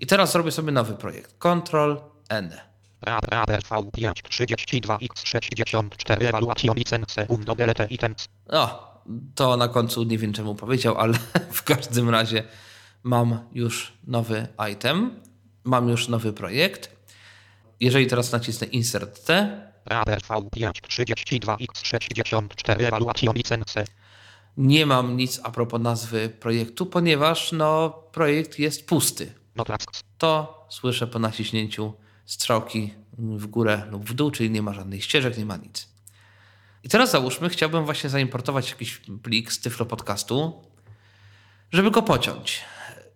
I teraz zrobię sobie nowy projekt. Ctrl N. Rap Raper V5 32 x 64 evaluation licence. Undo delete items. No, to na końcu nie wiem czemu powiedział, ale [LAUGHS] w każdym razie mam już nowy item, mam już nowy projekt. Jeżeli teraz nacisnę Insert T, Raper V5 32 x 64 evaluation licence. nie mam nic a propos nazwy projektu, ponieważ no, projekt jest pusty. No tasks. To słyszę po naciśnięciu strzałki w górę lub w dół, czyli nie ma żadnych ścieżek, nie ma nic. I teraz załóżmy, chciałbym właśnie zaimportować jakiś plik z Tyflo Podcastu, żeby go pociąć.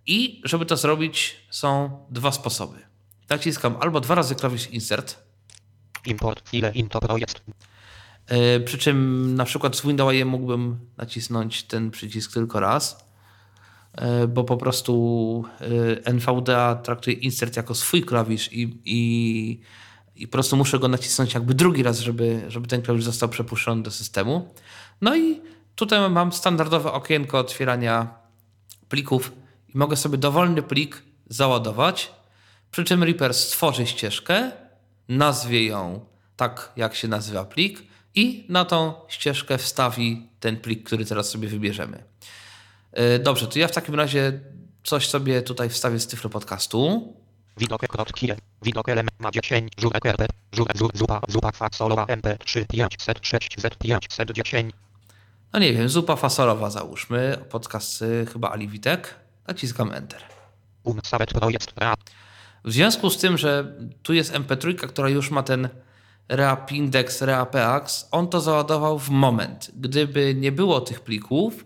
I żeby to zrobić, są dwa sposoby. Naciskam albo dwa razy klawisz Insert, Import file into projekt. yy, przy czym na przykład z Windows mógłbym nacisnąć ten przycisk tylko raz, yy, bo po prostu yy, NVDA traktuje Insert jako swój klawisz i, i, i po prostu muszę go nacisnąć jakby drugi raz, żeby, żeby ten klawisz został przepuszczony do systemu. No i tutaj mam standardowe okienko otwierania plików i mogę sobie dowolny plik załadować, przy czym Reaper stworzy ścieżkę, nazwie ją tak, jak się nazywa plik i na tą ścieżkę wstawi ten plik, który teraz sobie wybierzemy. Yy, Dobrze, to ja w takim razie coś sobie tutaj wstawię z Tyflo Podcastu. Widok krótkie. Widok element ma 10. Żurek RP. Żurek żur, zupa. Zupa fasolowa MP3 506 Z 510. No nie wiem, zupa fasolowa załóżmy, podcast y, chyba Ali Witek. Naciskam Enter. Sabet projekt. W związku z tym, że tu jest MP3, która już ma ten Reap Index, on to załadował w moment. Gdyby nie było tych plików,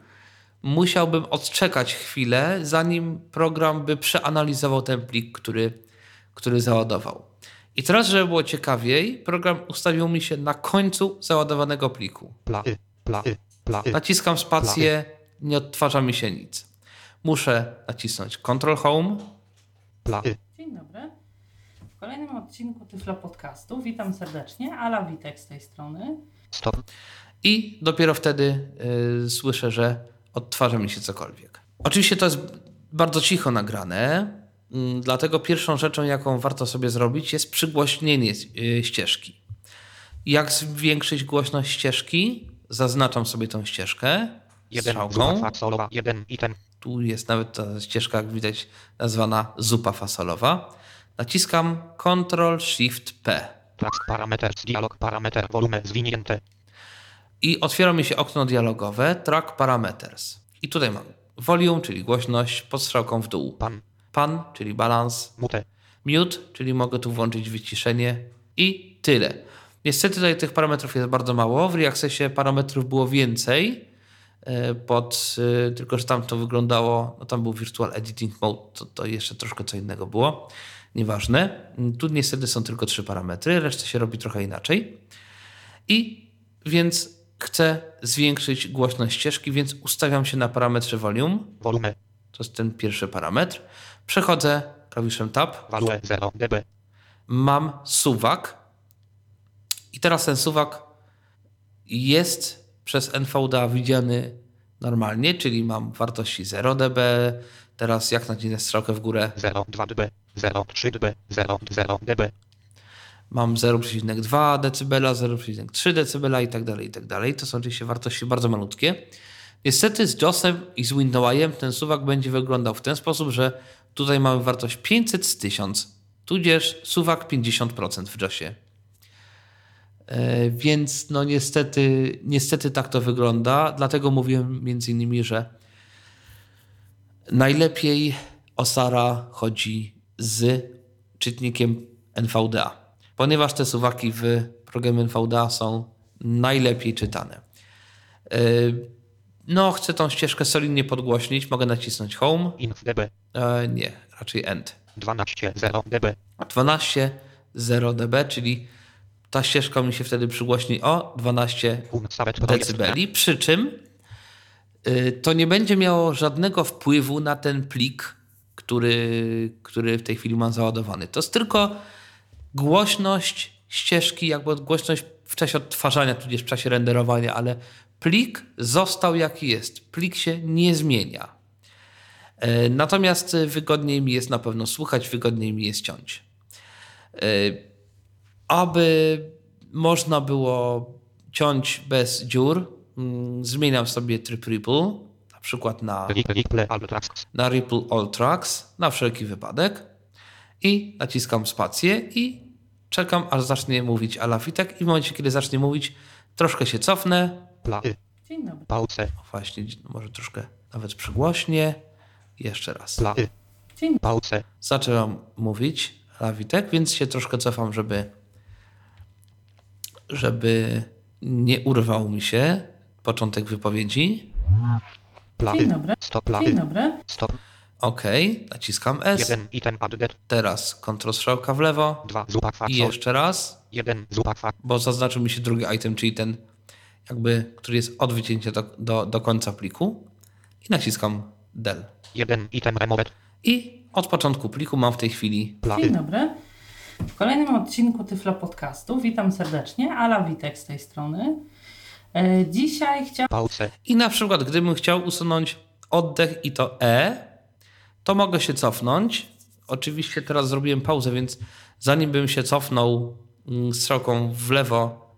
musiałbym odczekać chwilę, zanim program by przeanalizował ten plik, który, który załadował. I teraz, żeby było ciekawiej, program ustawił mi się na końcu załadowanego pliku. Pla y. Pla y. Pla y. Naciskam spację, nie odtwarza mi się nic. Muszę nacisnąć Ctrl Home, Pla y. Dzień dobry. W kolejnym odcinku Tyflo Podcastu witam serdecznie. Ala Witek z tej strony. Stop. i dopiero wtedy y, słyszę, że odtwarza mi się cokolwiek. Oczywiście to jest bardzo cicho nagrane, mm, dlatego pierwszą rzeczą, jaką warto sobie zrobić, jest przygłośnienie y, ścieżki. Jak zwiększyć głośność ścieżki? Zaznaczam sobie tą ścieżkę 1. Zupa fasolowa. 1. Item. Tu jest nawet ta ścieżka, jak widać, nazwana zupa fasolowa. Naciskam Ctrl Shift P. Task parameters. Dialog parameter. Volume zwinięte. I otwiera mi się okno dialogowe Track Parameters. I tutaj mam volume, czyli głośność, pod strzałką w dół. Pan. Pan, czyli balans. Mute. Mute, czyli mogę tu włączyć wyciszenie. I tyle. Niestety tutaj tych parametrów jest bardzo mało. W Reaccessie parametrów było więcej. e, Pod, e, tylko, że tam to wyglądało, no tam był Virtual Editing Mode, to, to jeszcze troszkę co innego było. Nieważne. Tu niestety są tylko trzy parametry, resztę się robi trochę inaczej. I więc chcę zwiększyć głośność ścieżki, więc ustawiam się na parametrze volume. Volume. To jest ten pierwszy parametr. Przechodzę klawiszem tab. Value 0 dB. Mam suwak. I teraz ten suwak jest przez NVDA widziany normalnie, czyli mam wartości 0 dB. Teraz jak nacisnę strzałkę w górę, 0 2 dB. 0 3 dB. 0 0 dB. mam 0,2 dB, 0,3 dB i tak dalej, i tak dalej. To są oczywiście wartości bardzo malutkie. Niestety z JOSem i z Windowsem ten suwak będzie wyglądał w ten sposób, że tutaj mamy wartość 500 z 1000, tudzież suwak 50% w JOSie. E, Więc no niestety, niestety tak to wygląda. Dlatego mówiłem między innymi, że najlepiej Osara chodzi z czytnikiem NVDA, ponieważ te suwaki w programie NVDA są najlepiej czytane. Yy, No, chcę tą ścieżkę solidnie podgłośnić. Mogę nacisnąć Home. Inf dB. E, nie, raczej End. 12 0 dB. 12 0 dB, czyli ta ścieżka mi się wtedy przygłośni o 12 Un Savet projekt. decybeli, przy czym to nie będzie miało żadnego wpływu na ten plik, który, który w tej chwili mam załadowany. To jest tylko głośność ścieżki, jakby głośność w czasie odtwarzania, tudzież w czasie renderowania, ale plik został jaki jest. Plik się nie zmienia. E, Natomiast wygodniej mi jest na pewno słuchać, wygodniej mi jest ciąć. E, Aby można było ciąć bez dziur, zmieniam sobie tryb Ripple, na przykład na, Ripple All Tracks. na Ripple All Tracks, na wszelki wypadek i naciskam spację i czekam, aż zacznie mówić Alafitek i w momencie, kiedy zacznie mówić, troszkę się cofnę, Play. Dzień dobry. Właśnie, może troszkę nawet przygłośnie, jeszcze raz. Play. Dzień zaczęłam mówić Lawitek, więc się troszkę cofam, żeby, żeby nie urwał mi się początek wypowiedzi. Play. Dzień dobry. Stop. Dzień Play. dobry. Stop. OK, naciskam S. 1 item added. Teraz kontrol strzałka w lewo 2 zupa i jeszcze raz, 1 zupa kwa. bo zaznaczył mi się drugi item, czyli ten, jakby, który jest od wycięcia do, do, do końca pliku. I naciskam del. 1 item removed. I od początku pliku mam w tej chwili Dzień Play. dobry. W kolejnym odcinku Tyflo Podcastu witam serdecznie. Ala Witek z tej strony. E, Dzisiaj chciałam Pause. I na przykład, gdybym chciał usunąć oddech i to E, to mogę się cofnąć. Oczywiście teraz zrobiłem pauzę, więc zanim bym się cofnął mm, strzałką w lewo,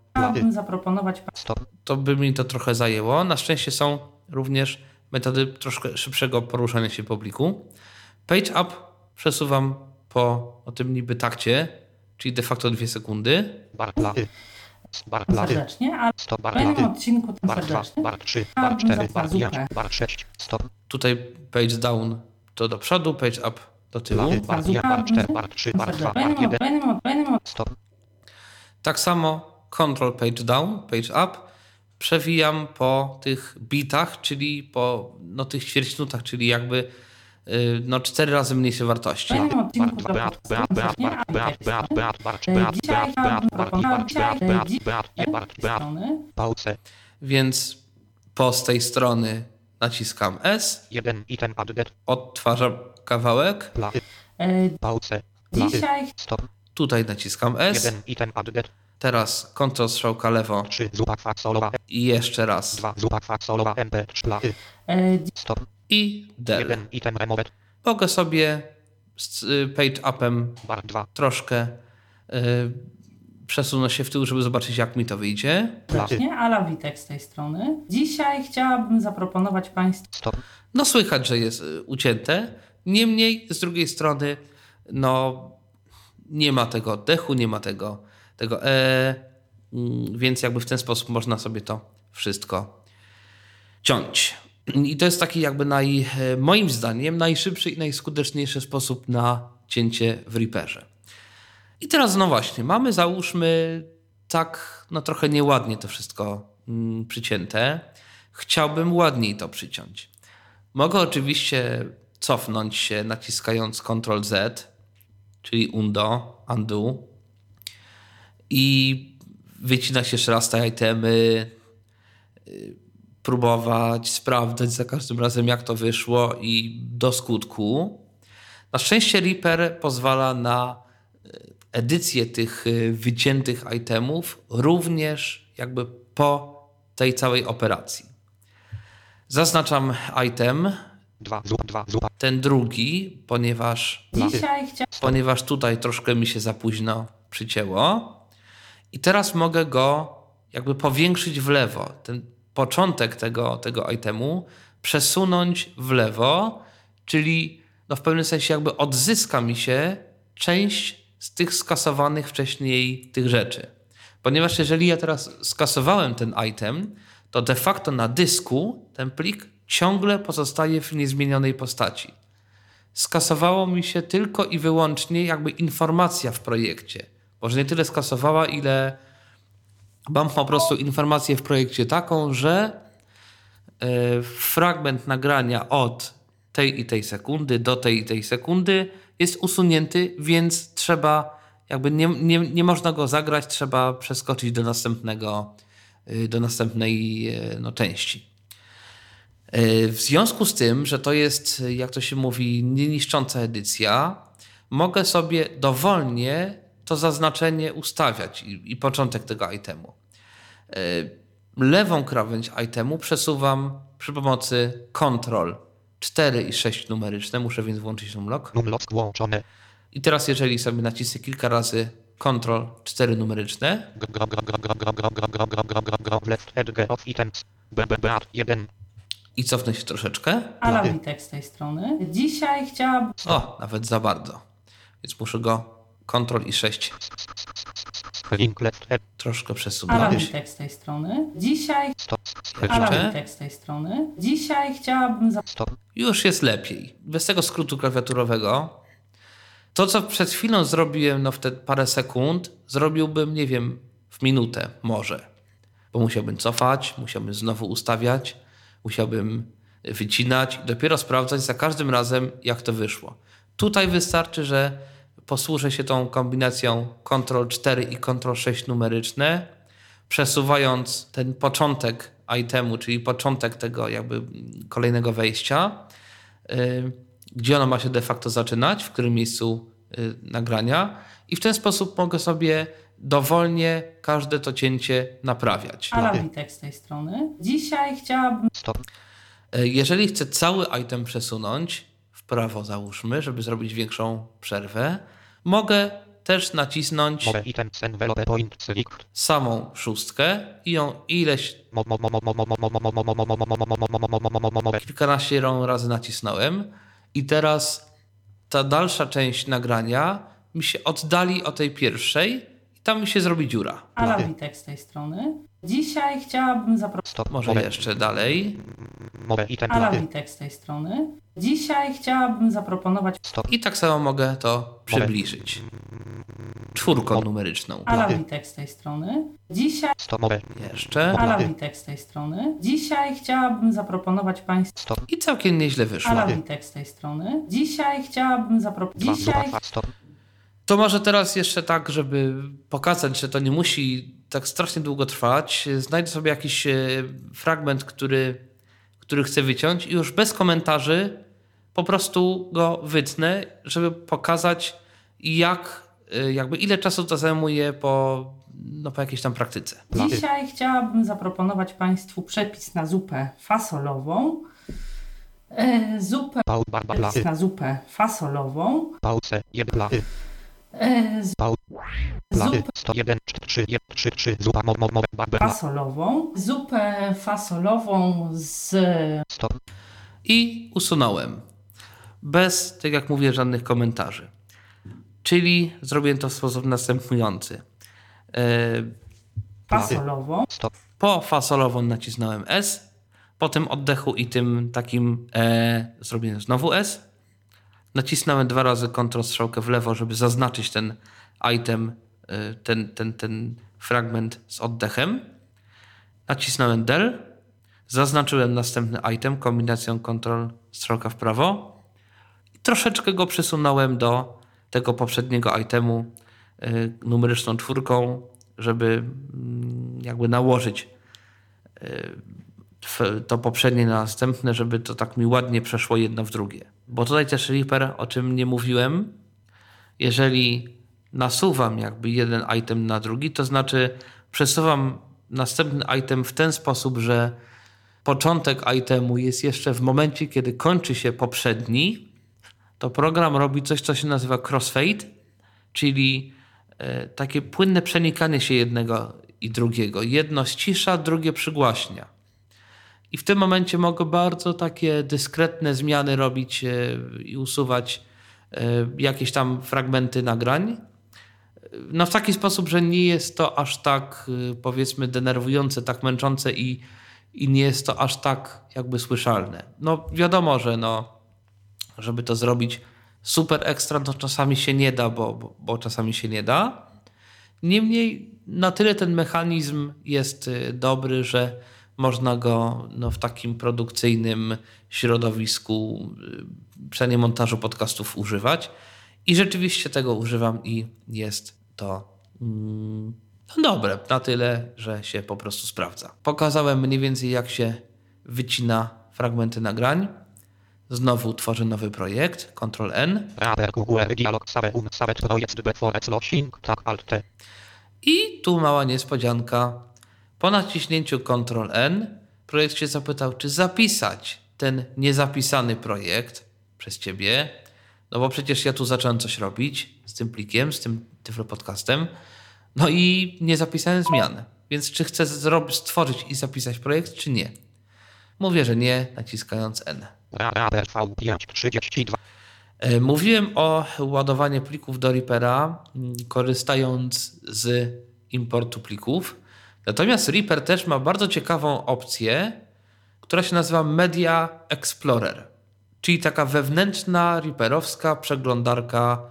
zaproponować Stop. to by mi to trochę zajęło. Na szczęście są również metody troszkę szybszego poruszania się po pliku. Page up przesuwam po o tym niby takcie, czyli de facto dwie sekundy. Bar play. serdecznie, a Stop. w Bar kolejnym play. odcinku tym Bar 2. serdecznie Bar 3. A, Bar 4. za Bar zupę. 5. Bar 6. Stop. Tutaj page down to do przodu, page up do tyłu. Play. Bar 1. Bar 4. Bar 3. Bar 2. w Bar kolejnym, 1. kolejnym, kolejnym Stop. Tak samo control page down, page up przewijam po tych bitach, czyli po no, tych ćwierćnutach, czyli jakby no, cztery razy mniejsze wartości. W kolejnym Bar odcinku 2. Tyflo Bar Podcastu Bar serdecznie, Bar a Bar Witek Bar z Bar Bar Bar Dzisiaj Bar Bar chciałabym Bar proponować Bar Bar dziś- Bar Bar z tej Bar strony Pause. Więc po z tej strony naciskam S, 1 item added. odtwarzam kawałek, e. Dzisiaj tutaj naciskam S, 1 item added. teraz kontrol strzałka lewo 3 zupa kwasolowa. i jeszcze raz 2 zupa kwasolowa MP3 play. e, Stop. I del. 1 item removed. Mogę sobie z y, page upem Bar 2. troszkę y, przesunąć się w tył, żeby zobaczyć jak mi to wyjdzie. serdecznie, Ala Witek z tej strony. Dzisiaj chciałabym zaproponować Państwu Stop. No słychać, że jest y, ucięte. Niemniej z drugiej strony no nie ma tego oddechu, nie ma tego, tego e, mm, więc jakby w ten sposób można sobie to wszystko ciąć. I to jest taki jakby naj, e, moim zdaniem najszybszy i najskuteczniejszy sposób na cięcie w Reaperze. I teraz no właśnie, mamy załóżmy tak no trochę nieładnie to wszystko mm, przycięte. Chciałbym ładniej to przyciąć. Mogę oczywiście cofnąć się naciskając Ctrl Z, czyli undo, undo i wycinać jeszcze raz te itemy, y, próbować, sprawdzać za każdym razem, jak to wyszło i do skutku. Na szczęście Reaper pozwala na y, edycję tych y, wyciętych itemów również jakby po tej całej operacji. Zaznaczam item, 2 zupa 2 zupa ten drugi, ponieważ Dzisiaj ponieważ tutaj troszkę mi się za późno przycięło. I teraz mogę go jakby powiększyć w lewo. Ten początek tego, tego itemu przesunąć w lewo, czyli no w pewnym sensie jakby odzyska mi się część z tych skasowanych wcześniej tych rzeczy. Ponieważ jeżeli ja teraz skasowałem ten item, to de facto na dysku ten plik ciągle pozostaje w niezmienionej postaci skasowało mi się tylko i wyłącznie jakby informacja w projekcie. Może nie tyle skasowała, ile mam po prostu informację w projekcie taką, że e, fragment nagrania od tej i tej sekundy do tej i tej sekundy jest usunięty, więc trzeba, jakby nie, nie, nie można go zagrać, trzeba przeskoczyć do następnego, y, do następnej e, no, części. E, W związku z tym, że to jest, jak to się mówi, nieniszcząca edycja, mogę sobie dowolnie to zaznaczenie ustawiać i, i początek tego itemu. Lewą krawędź itemu przesuwam przy pomocy Ctrl 4 i 6 numeryczne. Muszę więc włączyć numlock. Numlock włączony. I teraz jeżeli sobie nacisnę kilka razy Ctrl 4 numeryczne. I cofnę się troszeczkę. Ala Witek z tej strony. Dzisiaj chciałabym... O, nawet za bardzo. Więc muszę go Ctrl i 6 link left edge troszkę Ala przesunąć. Witek z tej strony. Dzisiaj stop Ala Jeszcze? Witek z tej strony. Dzisiaj chciałabym za Już jest lepiej. Bez tego skrótu klawiaturowego. To, co przed chwilą zrobiłem, no w te parę sekund, zrobiłbym, nie wiem, w minutę może. Bo musiałbym cofać, musiałbym znowu ustawiać, musiałbym wycinać i dopiero sprawdzać za każdym razem, jak to wyszło. Tutaj wystarczy, że posłużę się tą kombinacją Ctrl 4 i Ctrl 6 numeryczne, przesuwając ten początek itemu, czyli początek tego jakby kolejnego wejścia, y, gdzie ono ma się de facto zaczynać, w którym miejscu y, nagrania i w ten sposób mogę sobie dowolnie każde to cięcie naprawiać. Ala Witek z tej strony. Dzisiaj chciałabym stop Y, Jeżeli chcę cały item przesunąć prawo załóżmy, żeby zrobić większą przerwę. Mogę też nacisnąć samą szóstkę i ją ileś kilkanaście razy nacisnąłem i teraz ta dalsza część nagrania mi się oddali o tej pierwszej i tam mi się zrobi dziura. Ala Witek z tej strony. Dzisiaj chciałabym zaproponować stop Może more jeszcze dalej. item Ala Witek z tej strony. Dzisiaj chciałabym zaproponować stop I tak samo mogę to przybliżyć. Czwórką numeryczną. Ala Witek z tej strony. Dzisiaj stop Jeszcze. Ala Witek z tej strony. Dzisiaj chciałabym zaproponować Państwu stop I całkiem nieźle wyszło. Ala Witek z tej strony. Dzisiaj chciałabym zaproponować Dzisiaj stop To może teraz jeszcze tak, żeby pokazać, że to nie musi tak strasznie długo trwać. Znajdę sobie jakiś e, fragment, który, który chcę wyciąć i już bez komentarzy po prostu go wytnę, żeby pokazać jak, e, jakby ile czasu to zajmuje po, no, po jakiejś tam praktyce. Dzisiaj chciałabym zaproponować Państwu przepis na zupę fasolową. E, zupę na zupę fasolową. pałce jed bla z- pał bla zupę 101 3 1 3 3 zupa mo mo mo bar bla fasolową. Zupę fasolową z stop I usunąłem. Bez, tak jak mówię, żadnych komentarzy. Czyli zrobiłem to w sposób następujący. E, fasolową. stop Po fasolową nacisnąłem S, po tym oddechu i tym takim E zrobiłem znowu S. Nacisnąłem dwa razy Ctrl strzałkę w lewo, żeby zaznaczyć ten item, e, ten, ten, ten fragment z oddechem. Nacisnąłem del, zaznaczyłem następny item kombinacją Ctrl strzałka w prawo i troszeczkę go przesunąłem do tego poprzedniego itemu e, numeryczną czwórką, żeby mm, jakby nałożyć y, to poprzednie na następne, żeby to tak mi ładnie przeszło jedno w drugie. Bo tutaj też Reaper, o czym nie mówiłem, jeżeli nasuwam jakby jeden item na drugi, to znaczy przesuwam następny item w ten sposób, że początek itemu jest jeszcze w momencie, kiedy kończy się poprzedni, to program robi coś, co się nazywa crossfade, czyli e, takie płynne przenikanie się jednego i drugiego. Jedno ścisza, drugie przygłaśnia. I w tym momencie mogę bardzo takie dyskretne zmiany robić e, i usuwać e, jakieś tam fragmenty nagrań. No w taki sposób, że nie jest to aż tak powiedzmy denerwujące, tak męczące i, i nie jest to aż tak jakby słyszalne. No wiadomo, że no żeby to zrobić super ekstra, to czasami się nie da, bo, bo, bo czasami się nie da. Niemniej na tyle ten mechanizm jest dobry, że można go no, w takim produkcyjnym środowisku, y, przynajmniej montażu podcastów używać. I rzeczywiście tego używam i jest to mm, no dobre, na tyle, że się po prostu sprawdza. Pokazałem mniej więcej jak się wycina fragmenty nagrań. Znowu tworzę nowy projekt, Ctrl N. I tu mała niespodzianka. Po naciśnięciu Ctrl N projekt się zapytał, czy zapisać ten niezapisany projekt przez ciebie. No bo przecież ja tu zacząłem coś robić z tym plikiem, z tym Tyflo Podcastem. No i nie zapisałem zmian. Więc czy chcę stworzyć i zapisać projekt, czy nie? Mówię, że nie, naciskając N. E, mówiłem o ładowaniu plików do Reapera, mm, korzystając z importu plików. Natomiast Reaper też ma bardzo ciekawą opcję, która się nazywa Media Explorer, czyli taka wewnętrzna Reaperowska przeglądarka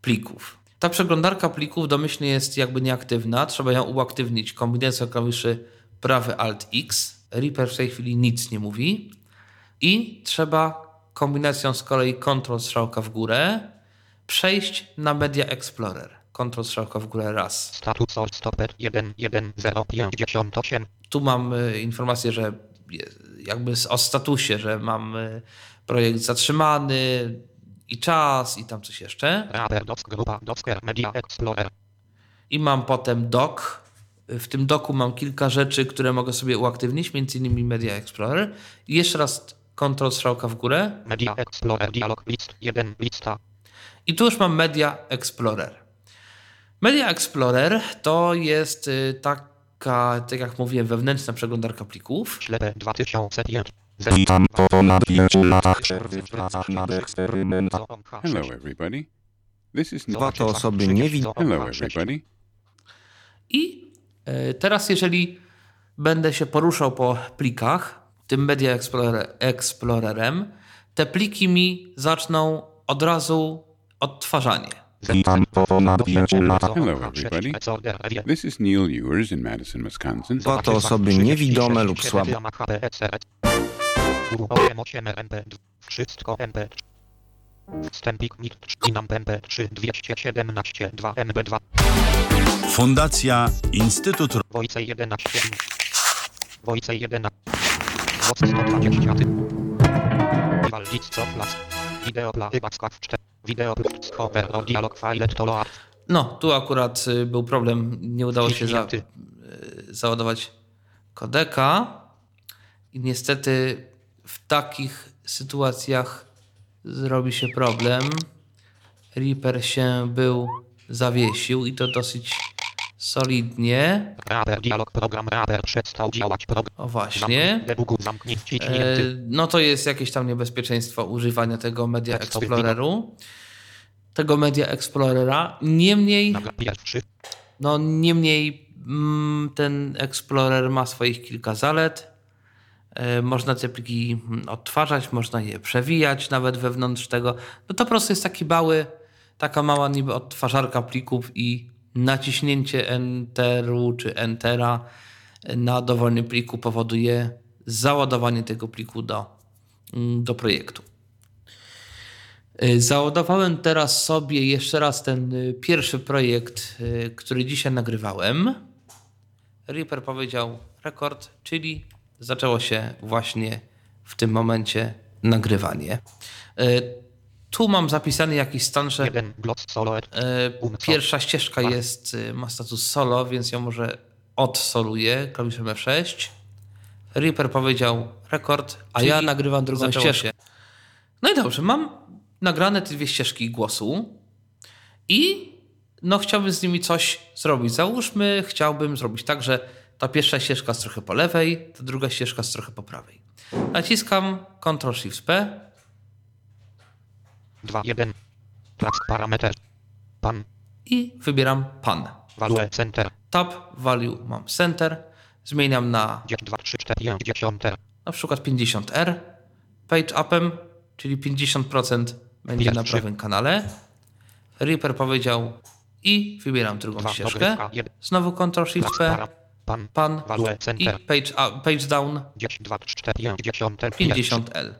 plików. Ta przeglądarka plików domyślnie jest jakby nieaktywna, trzeba ją uaktywnić kombinacją klawiszy prawy Alt X. Reaper w tej chwili nic nie mówi. I trzeba kombinacją z kolei Ctrl strzałka w górę przejść na Media Explorer. Ctrl strzałka w górę raz. Status stopper 1.1.058. Tu mam y, informację, że jakby o statusie, że mam y, projekt zatrzymany i czas i tam coś jeszcze. I mam potem doc. W tym doku mam kilka rzeczy, które mogę sobie uaktywnić, między innymi Media Explorer. I jeszcze raz Ctrl strzałka w górę. Media Explorer dialog list 1 lista. I tu już mam Media Explorer. Media Explorer to jest y, taka, tak jak mówiłem, wewnętrzna przeglądarka plików. Ślepe 2001. Witam po ponad 5 latach przerwy w pracach nad eksperymentem. Hello, everybody. This is Dwa to osoby niewidome. Hello, everybody. I y, teraz, jeżeli będę się poruszał po plikach, tym Media Explorer, Explorerem, te pliki mi zaczną od razu odtwarzanie. Witam po ponad 5 latach. Hello, everybody. This is Neil Ewers in Madison, Wisconsin. Dwa to osoby niewidome lub słabe. Wszystko MP. Wstępik MIT Inam MP3 217 2 MB2 Fundacja Instytut Wojce 11 Wojce 11 Moc 120 Waldzic co plac Wideo dla Ybacka w 4 Wideo plus cover dialog file to load No, tu akurat y, był problem, nie udało się za, y, załadować kodeka. I niestety w takich sytuacjach zrobi się problem. Reaper się był zawiesił i to dosyć solidnie. Radar dialog program radar przestał działać program O właśnie. Zamknij E, no to jest jakieś tam niebezpieczeństwo używania tego Media Exploreru. Tego Media Explorera. Niemniej No, niemniej mm, ten Explorer ma swoich kilka zalet. E, Można te pliki mm, odtwarzać, można je przewijać nawet wewnątrz tego. No to po prostu jest taki mały, taka mała niby odtwarzarka plików i naciśnięcie Enteru czy Entera na dowolnym pliku powoduje załadowanie tego pliku do, mm, do projektu. Y, Załadowałem teraz sobie jeszcze raz ten y, pierwszy projekt, y, który dzisiaj nagrywałem. Reaper powiedział rekord, czyli zaczęło się właśnie w tym momencie nagrywanie. Tu mam zapisany jakiś stan, że 1 gloss solo e, pierwsza ścieżka jest, e, ma status solo, więc ją może odsoluję klawiszem F6. Reaper powiedział rekord, A czyli ja nagrywam drugą ścieżkę. Się. No i dobrze, mam nagrane te dwie ścieżki głosu i no chciałbym z nimi coś zrobić. Załóżmy, chciałbym zrobić tak, że ta pierwsza ścieżka jest trochę po lewej, ta druga ścieżka jest trochę po prawej. Naciskam Ctrl Shift P 2 1 Plac parameter. Pan. i wybieram Pan. Value center. Tab, Value mam Center, zmieniam na 2 3 4 5 10 na przykład 50R, Page Upem, czyli 50% będzie na Pierwszy. prawym kanale. Reaper powiedział i wybieram drugą 2 ścieżkę. dogrywka 1 Znowu Ctrl Shift P. Pan. Pan Value i page, up, page Down 10 2 4 5 10 50L.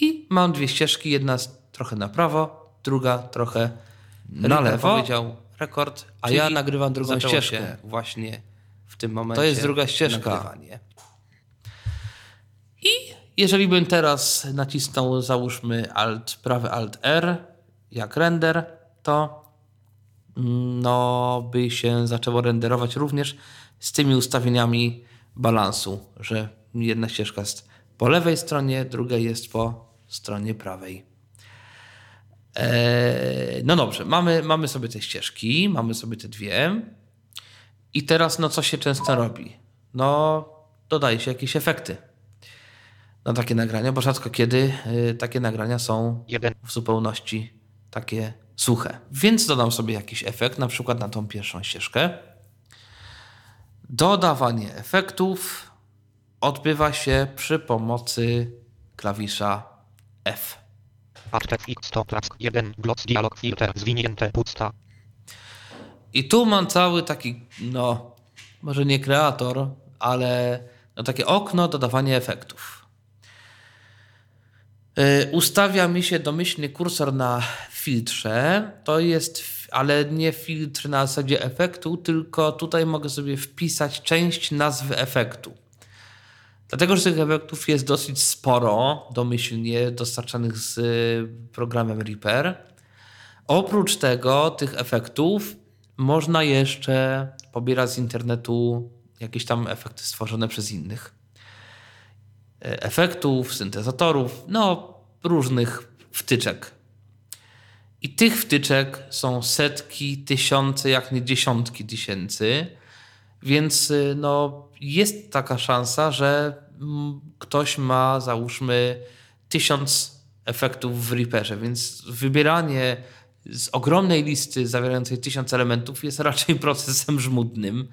I mam dwie ścieżki, jedna jest trochę na prawo, druga trochę na lewo. powiedział rekord, A ja nagrywam drugą ścieżkę. właśnie w tym momencie. To jest druga ścieżka. nagrywanie. I jeżeli bym teraz nacisnął, załóżmy Alt, prawy Alt R, jak render, to mm, no, by się zaczęło renderować również z tymi ustawieniami balansu, że jedna ścieżka jest po lewej stronie, druga jest po stronie prawej. Eee, no dobrze, mamy, mamy sobie te ścieżki, mamy sobie te dwie. I teraz, no co się często robi? No, dodaje się jakieś efekty na takie nagrania, bo rzadko kiedy y, takie nagrania są 1 w zupełności takie suche. Więc dodam sobie jakiś efekt, na przykład na tą pierwszą ścieżkę. Dodawanie efektów odbywa się przy pomocy klawisza F. Alt X to plac 1 gloss dialog filter zwinięte pusta. I tu mam cały taki, no, może nie kreator, ale no, takie okno dodawania efektów. Yy, ustawia mi się domyślny kursor na filtrze. To jest, ale nie filtr na zasadzie efektu, tylko tutaj mogę sobie wpisać część nazwy efektu. Dlatego, że tych efektów jest dosyć sporo, domyślnie dostarczanych z y, programem Reaper. Oprócz tego, tych efektów, można jeszcze pobierać z internetu jakieś tam efekty stworzone przez innych. E, Efektów, syntezatorów, no różnych wtyczek. I tych wtyczek są setki, tysiące, jak nie dziesiątki tysięcy. Więc y, no, jest taka szansa, że mm, ktoś ma załóżmy tysiąc efektów w Reaperze, więc wybieranie z ogromnej listy zawierającej tysiąc elementów jest raczej [LAUGHS] procesem żmudnym.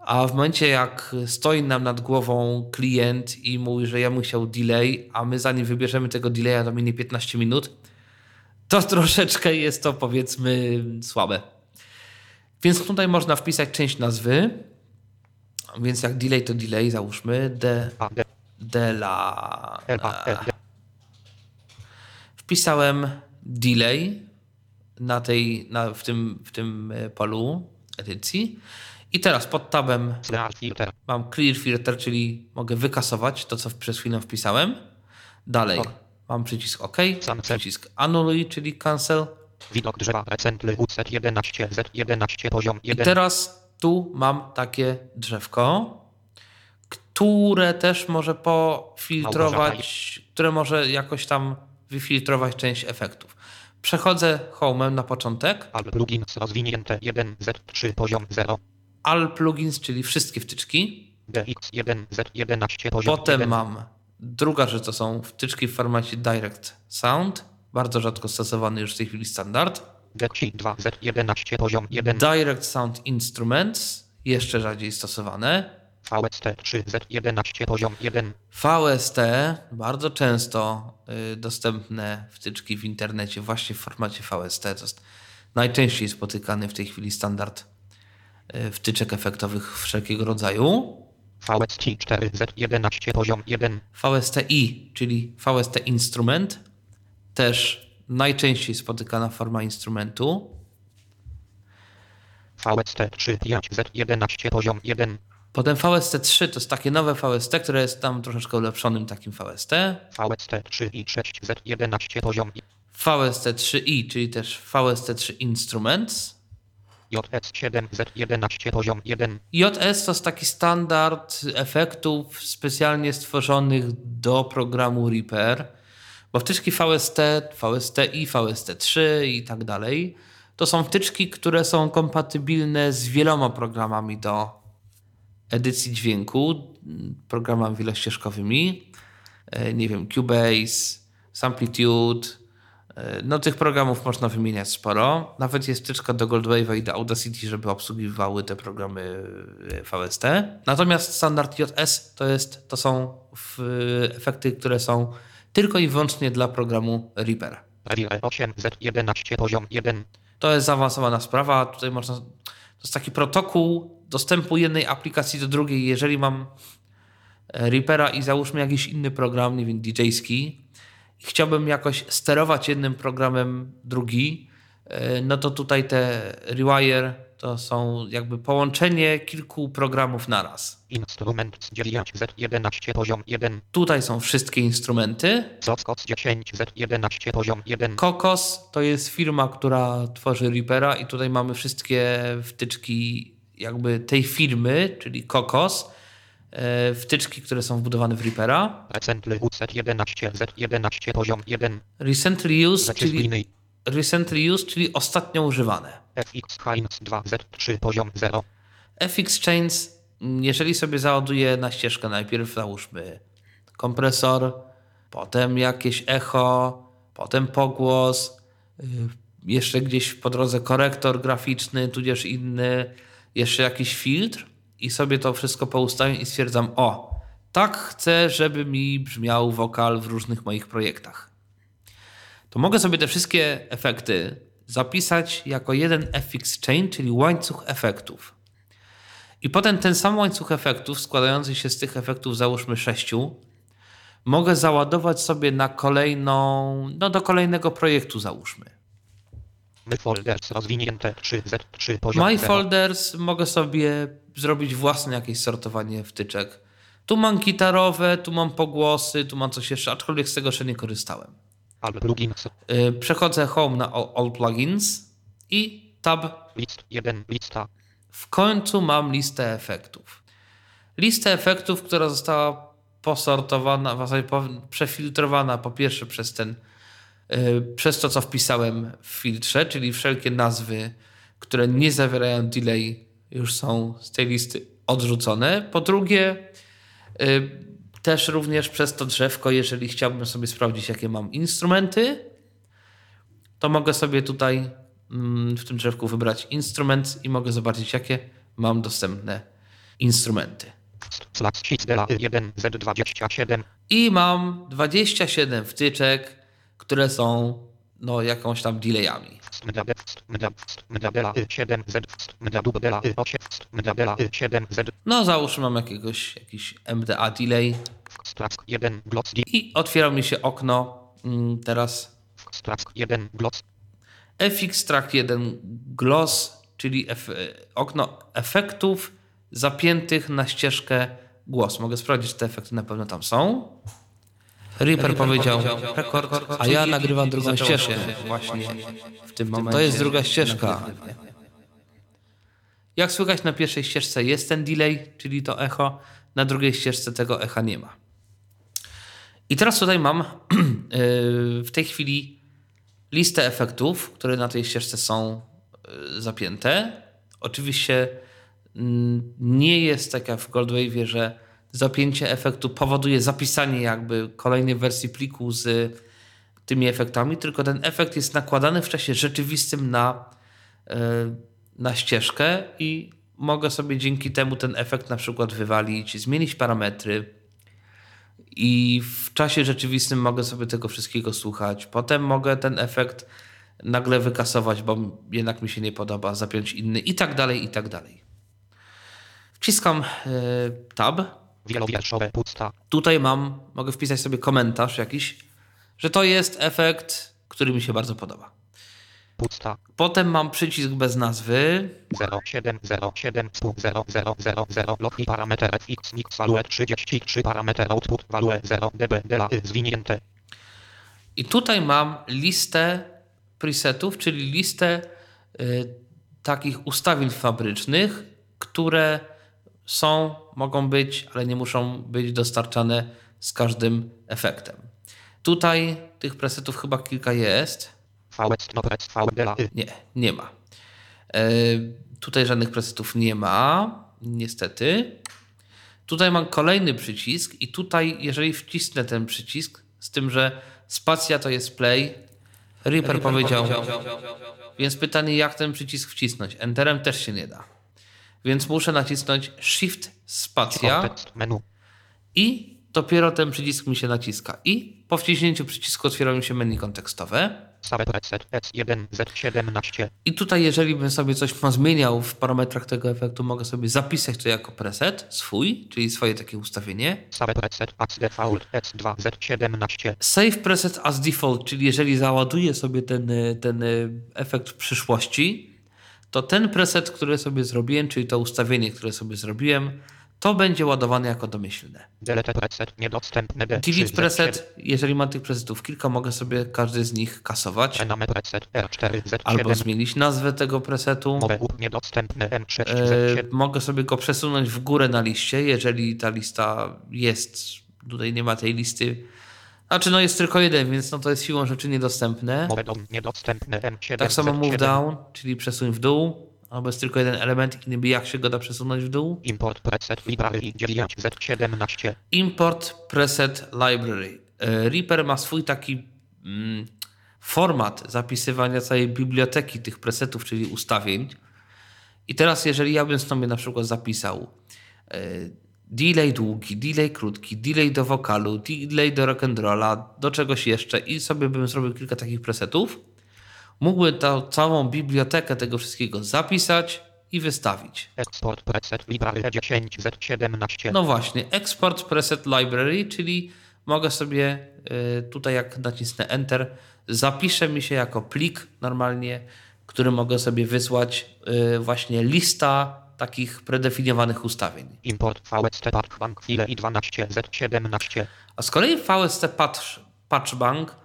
A w momencie, jak stoi nam nad głową klient i mówi, że ja mu chciał delay, a my zanim wybierzemy tego delaya, to minie 15 minut, to [LAUGHS] troszeczkę jest to powiedzmy słabe. Więc tutaj można wpisać część nazwy. Więc jak delay to delay, załóżmy de, de la. Wpisałem delay na tej, na, w, tym, w tym e, polu edycji. I teraz pod tabem mam clear filter, czyli mogę wykasować to, co przez chwilę wpisałem. Dalej mam przycisk OK, przycisk anuluj, czyli cancel. widok drzewa recently WC 11 Z 11 poziom I 1 teraz tu mam takie drzewko, które też może pofiltrować, które może jakoś tam wyfiltrować część efektów. Przechodzę homem na początek. Al plugins rozwinięte 1 Z 3 poziom 0 All plugins, czyli wszystkie wtyczki. DX1 Z11 poziom Potem 1 mam druga rzecz, to są wtyczki w formacie Direct Sound. Bardzo rzadko stosowany już w tej chwili standard. DX2 Z11 poziom 1 Direct Sound Instruments, jeszcze rzadziej stosowane. VST3 Z11 poziom 1 VST, bardzo często y, dostępne wtyczki w internecie właśnie w formacie VST. To jest najczęściej spotykany w tej chwili standard y, wtyczek efektowych wszelkiego rodzaju. VST4 Z11 poziom 1 VSTi, czyli VST Instrument, też najczęściej spotykana forma instrumentu. VST3 5 Z11 poziom 1 Potem VST3 to jest takie nowe VST, które jest tam troszeczkę ulepszonym takim VST. VST 3 i 6Z11 poziom VST3i, czyli też VST3 Instruments. JS 7Z11 poziom 1 JS to jest taki standard efektów specjalnie stworzonych do programu Reaper, bo wtyczki VST, VSTi, VST3 i tak dalej to są wtyczki, które są kompatybilne z wieloma programami do edycji dźwięku, programami wielościeżkowymi. E, Nie wiem, Cubase, Samplitude. e, No tych programów można wymieniać sporo. Nawet jest wtyczka do Goldwave'a i do Audacity, żeby obsługiwały te programy e, VST. Natomiast standard JS to, jest, to są efekty, które są tylko i wyłącznie dla programu Reaper. Relay 8Z11 poziom 1 To jest zaawansowana sprawa. Tutaj można. To jest taki protokół dostępu jednej aplikacji do drugiej. Jeżeli mam e, Reapera i załóżmy jakiś inny program, nie wiem, DJ-ski, i chciałbym jakoś sterować jednym programem drugi, e, no to tutaj te Rewire to są jakby połączenie kilku programów naraz. Instrument z 9Z11 poziom 1 Tutaj są wszystkie instrumenty. Zoskot z 10Z11 poziom 1 Kokos to jest firma, która tworzy Reapera i tutaj mamy wszystkie wtyczki jakby tej firmy, czyli Kokos, e, wtyczki, które są wbudowane w Reapera. Recently UZ11 Z11 poziom 1 Recently used, czyli, recently used, czyli ostatnio używane. FX Heinz 2Z3 poziom 0 FX Chains, jeżeli sobie załaduję na ścieżkę najpierw załóżmy kompresor, potem jakieś echo, potem pogłos, y, jeszcze gdzieś po drodze korektor graficzny, tudzież inny, jeszcze jakiś filtr i sobie to wszystko poustawiam i stwierdzam, o, tak chcę, żeby mi brzmiał wokal w różnych moich projektach. To mogę sobie te wszystkie efekty zapisać jako jeden FX Chain, czyli łańcuch efektów. I potem ten sam łańcuch efektów, składający się z tych efektów, załóżmy sześciu, mogę załadować sobie na kolejną, no do kolejnego projektu, załóżmy. My folders rozwinięte 3Z3 poziom My 0 folders mogę sobie zrobić własne jakieś sortowanie wtyczek. Tu mam gitarowe, tu mam pogłosy, tu mam coś jeszcze, aczkolwiek z tego jeszcze nie korzystałem. All plugins Yy, Przechodzę home na All All Plugins i tab list 1 lista w końcu mam listę efektów. Listę efektów, która została posortowana, w zasadzie przefiltrowana po pierwsze przez ten, yy, przez to, co wpisałem w filtrze, czyli wszelkie nazwy, które nie zawierają delay, już są z tej listy odrzucone. Po drugie, yy, też również przez to drzewko, jeżeli chciałbym sobie sprawdzić, jakie mam instrumenty, to mogę sobie tutaj mm, w tym drzewku wybrać instrument i mogę zobaczyć, jakie mam dostępne instrumenty. slash sheets dela 1 Z27 I mam 27 wtyczek, które są no, jakąś tam delayami. mdab mdab mdabela 7 Z mdabela 8 mdabela 7 Z No załóżmy mam jakiegoś, jakiś MDA delay strask 1 glots D i otwiera mi się okno mm, teraz strask 1 glots FX Track 1 Gloss, czyli ef okno efektów zapiętych na ścieżkę głos. Mogę sprawdzić, czy te efekty na pewno tam są. Reaper powiedział rekord, a ja nagrywam drugą ścieżkę właśnie w tym momencie. To jest druga ścieżka. Jak słychać na pierwszej ścieżce jest ten delay, czyli to echo, na drugiej ścieżce tego echa nie ma. I teraz tutaj mam yy, [CLEARS THROAT] w tej chwili listę efektów, które na tej ścieżce są y, zapięte. Oczywiście mm, nie jest tak jak w Goldwave'ie, że zapięcie efektu powoduje zapisanie jakby kolejnej wersji pliku z tymi efektami, tylko ten efekt jest nakładany w czasie rzeczywistym na, y, na ścieżkę i mogę sobie dzięki temu ten efekt na przykład wywalić, zmienić parametry, i w czasie rzeczywistym mogę sobie tego wszystkiego słuchać. Potem mogę ten efekt nagle wykasować, bo jednak mi się nie podoba, zapiąć inny i tak dalej, i tak dalej. Wciskam y, tab. wielowierszowe pusta Tutaj mam, mogę wpisać sobie komentarz jakiś, że to jest efekt, który mi się bardzo podoba. Pusta. Potem mam przycisk bez nazwy. 0707 00000 loch i parameter fx mix value 33 parameter output value 0 db dela y zwinięte. I tutaj mam listę presetów, czyli listę y, takich ustawień fabrycznych, które są, mogą być, ale nie muszą być dostarczane z każdym efektem. Tutaj tych presetów chyba kilka jest. Nie, nie ma. E, tutaj żadnych presetów nie ma, niestety. Tutaj mam kolejny przycisk i tutaj, jeżeli wcisnę ten przycisk, z tym, że spacja to jest play, Reaper, powiedział, więc pytanie, jak ten przycisk wcisnąć? Enterem też się nie da. Więc muszę nacisnąć Shift spacja i dopiero ten przycisk mi się naciska. I po wciśnięciu przycisku otwiera mi się menu kontekstowe. Save preset S1 Z17. I tutaj, jeżeli bym sobie coś zmieniał w parametrach tego efektu, mogę sobie zapisać to jako preset swój, czyli swoje takie ustawienie. Save preset as default S2 Z17. Save preset as default, czyli jeżeli załaduję sobie ten, ten efekt w przyszłości, to ten preset, który sobie zrobiłem, czyli to ustawienie, które sobie zrobiłem, to będzie ładowane jako domyślne. Delete preset niedostępne D3 Delete preset, jeżeli mam tych presetów kilka, mogę sobie każdy z nich kasować. Preset R4 Albo Z7. zmienić nazwę tego presetu. Mowe up niedostępne M6 E, Z7. mogę sobie go przesunąć w górę na liście, jeżeli ta lista jest. Tutaj nie ma tej listy. Znaczy, no jest tylko jeden, więc no to jest siłą rzeczy niedostępne. Niedostępne M7 Tak samo move Z7. down, czyli przesuń w dół, albo jest tylko jeden element i niby jak się go da przesunąć w dół. Import preset library 9 Z17. Import preset library. E, Reaper ma swój taki mm, format zapisywania całej biblioteki tych presetów, czyli ustawień. I teraz, jeżeli ja bym sobie na przykład zapisał e, delay długi, delay krótki, delay do wokalu, delay do rock'n'rolla, do czegoś jeszcze i sobie bym zrobił kilka takich presetów, mógłbym tą całą bibliotekę tego wszystkiego zapisać i wystawić. Export preset library 10 Z17. No właśnie, export preset library, czyli mogę sobie y, tutaj jak nacisnę Enter, zapisze mi się jako plik normalnie, który mogę sobie wysłać y, właśnie lista takich predefiniowanych ustawień. Import VST Park Bank File i 12 Z17. A z kolei VST Patch, Patchbank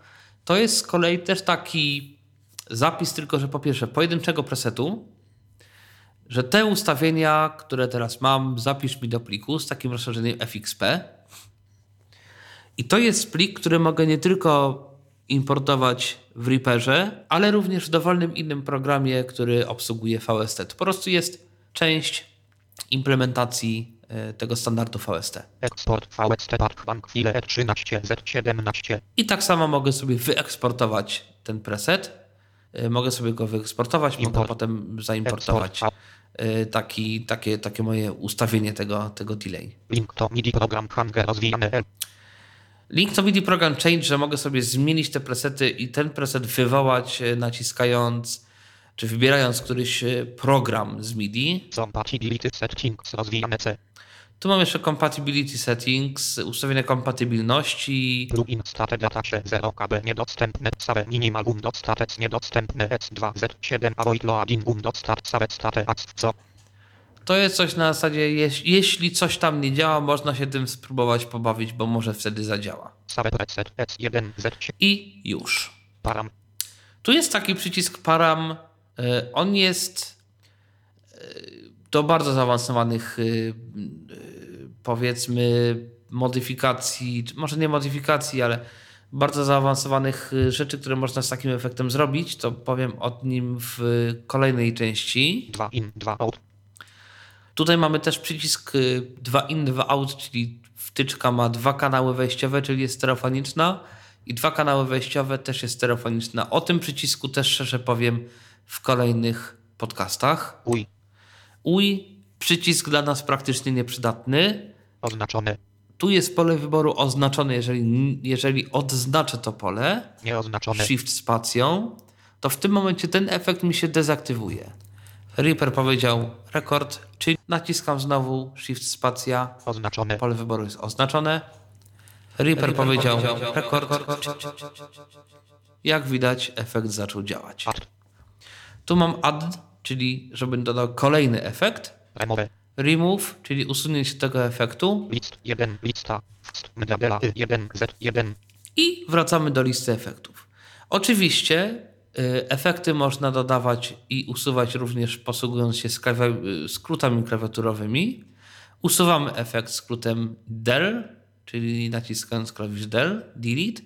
to jest z kolei też taki zapis, tylko że po pierwsze pojedynczego presetu, że te ustawienia, które teraz mam, zapisz mi do pliku z takim rozszerzeniem FXP. I to jest plik, który mogę nie tylko importować w Reaperze, ale również w dowolnym innym programie, który obsługuje VST. To po prostu jest część implementacji e, tego standardu VST. Export VST Bank File 13 Z17. I tak samo mogę sobie wyeksportować ten preset. Y, Mogę sobie go wyeksportować, mogę Import. potem zaimportować y, taki, takie, takie moje ustawienie tego, tego delay. Link to MIDI program Hanger rozwijane L. Link to MIDI Program Change, że mogę sobie zmienić te presety i ten preset wywołać y, naciskając czy wybierając któryś program z MIDI. Settings rozwijane C. Tu mam jeszcze Compatibility Settings, ustawienia kompatybilności, Plugin state datasze 0 KB niedostępne save minimum dostatec niedostępne S2 Z7 avoid loading dostat save state co To jest coś na zasadzie, jeś, jeśli coś tam nie działa, można się tym spróbować pobawić, bo może wtedy zadziała. save preset S1 Z7 I już. param Tu jest taki przycisk param. y, On jest y, do bardzo zaawansowanych, y, y, powiedzmy, modyfikacji, może nie modyfikacji, ale bardzo zaawansowanych y, rzeczy, które można z takim efektem zrobić. To powiem o nim w kolejnej części. 2 in 2 out Tutaj mamy też przycisk y, 2 in, 2 out, czyli wtyczka ma dwa kanały wejściowe, czyli jest stereofoniczna i dwa kanały wejściowe też jest stereofoniczna. O tym przycisku też szerzej powiem w kolejnych podcastach. uj UI, przycisk dla nas praktycznie nieprzydatny. oznaczone Tu jest pole wyboru oznaczone, jeżeli, jeżeli odznaczę to pole nieoznaczone Shift spacją, to w tym momencie ten efekt mi się dezaktywuje. Reaper powiedział rekord, czyli naciskam znowu Shift spacja, oznaczone pole wyboru jest oznaczone. Reaper, powiedział rekord. Jak widać, efekt zaczął działać. Tu mam add, czyli żeby dodał kolejny efekt. Remove. Remove, czyli usunięcie tego efektu. List 1. Lista. Mdabela 1. Z1. I wracamy do listy efektów. Oczywiście y, efekty można dodawać i usuwać również posługując się y, skrótami klawiaturowymi. Usuwamy efekt skrótem del, czyli naciskając klawisz del, delete.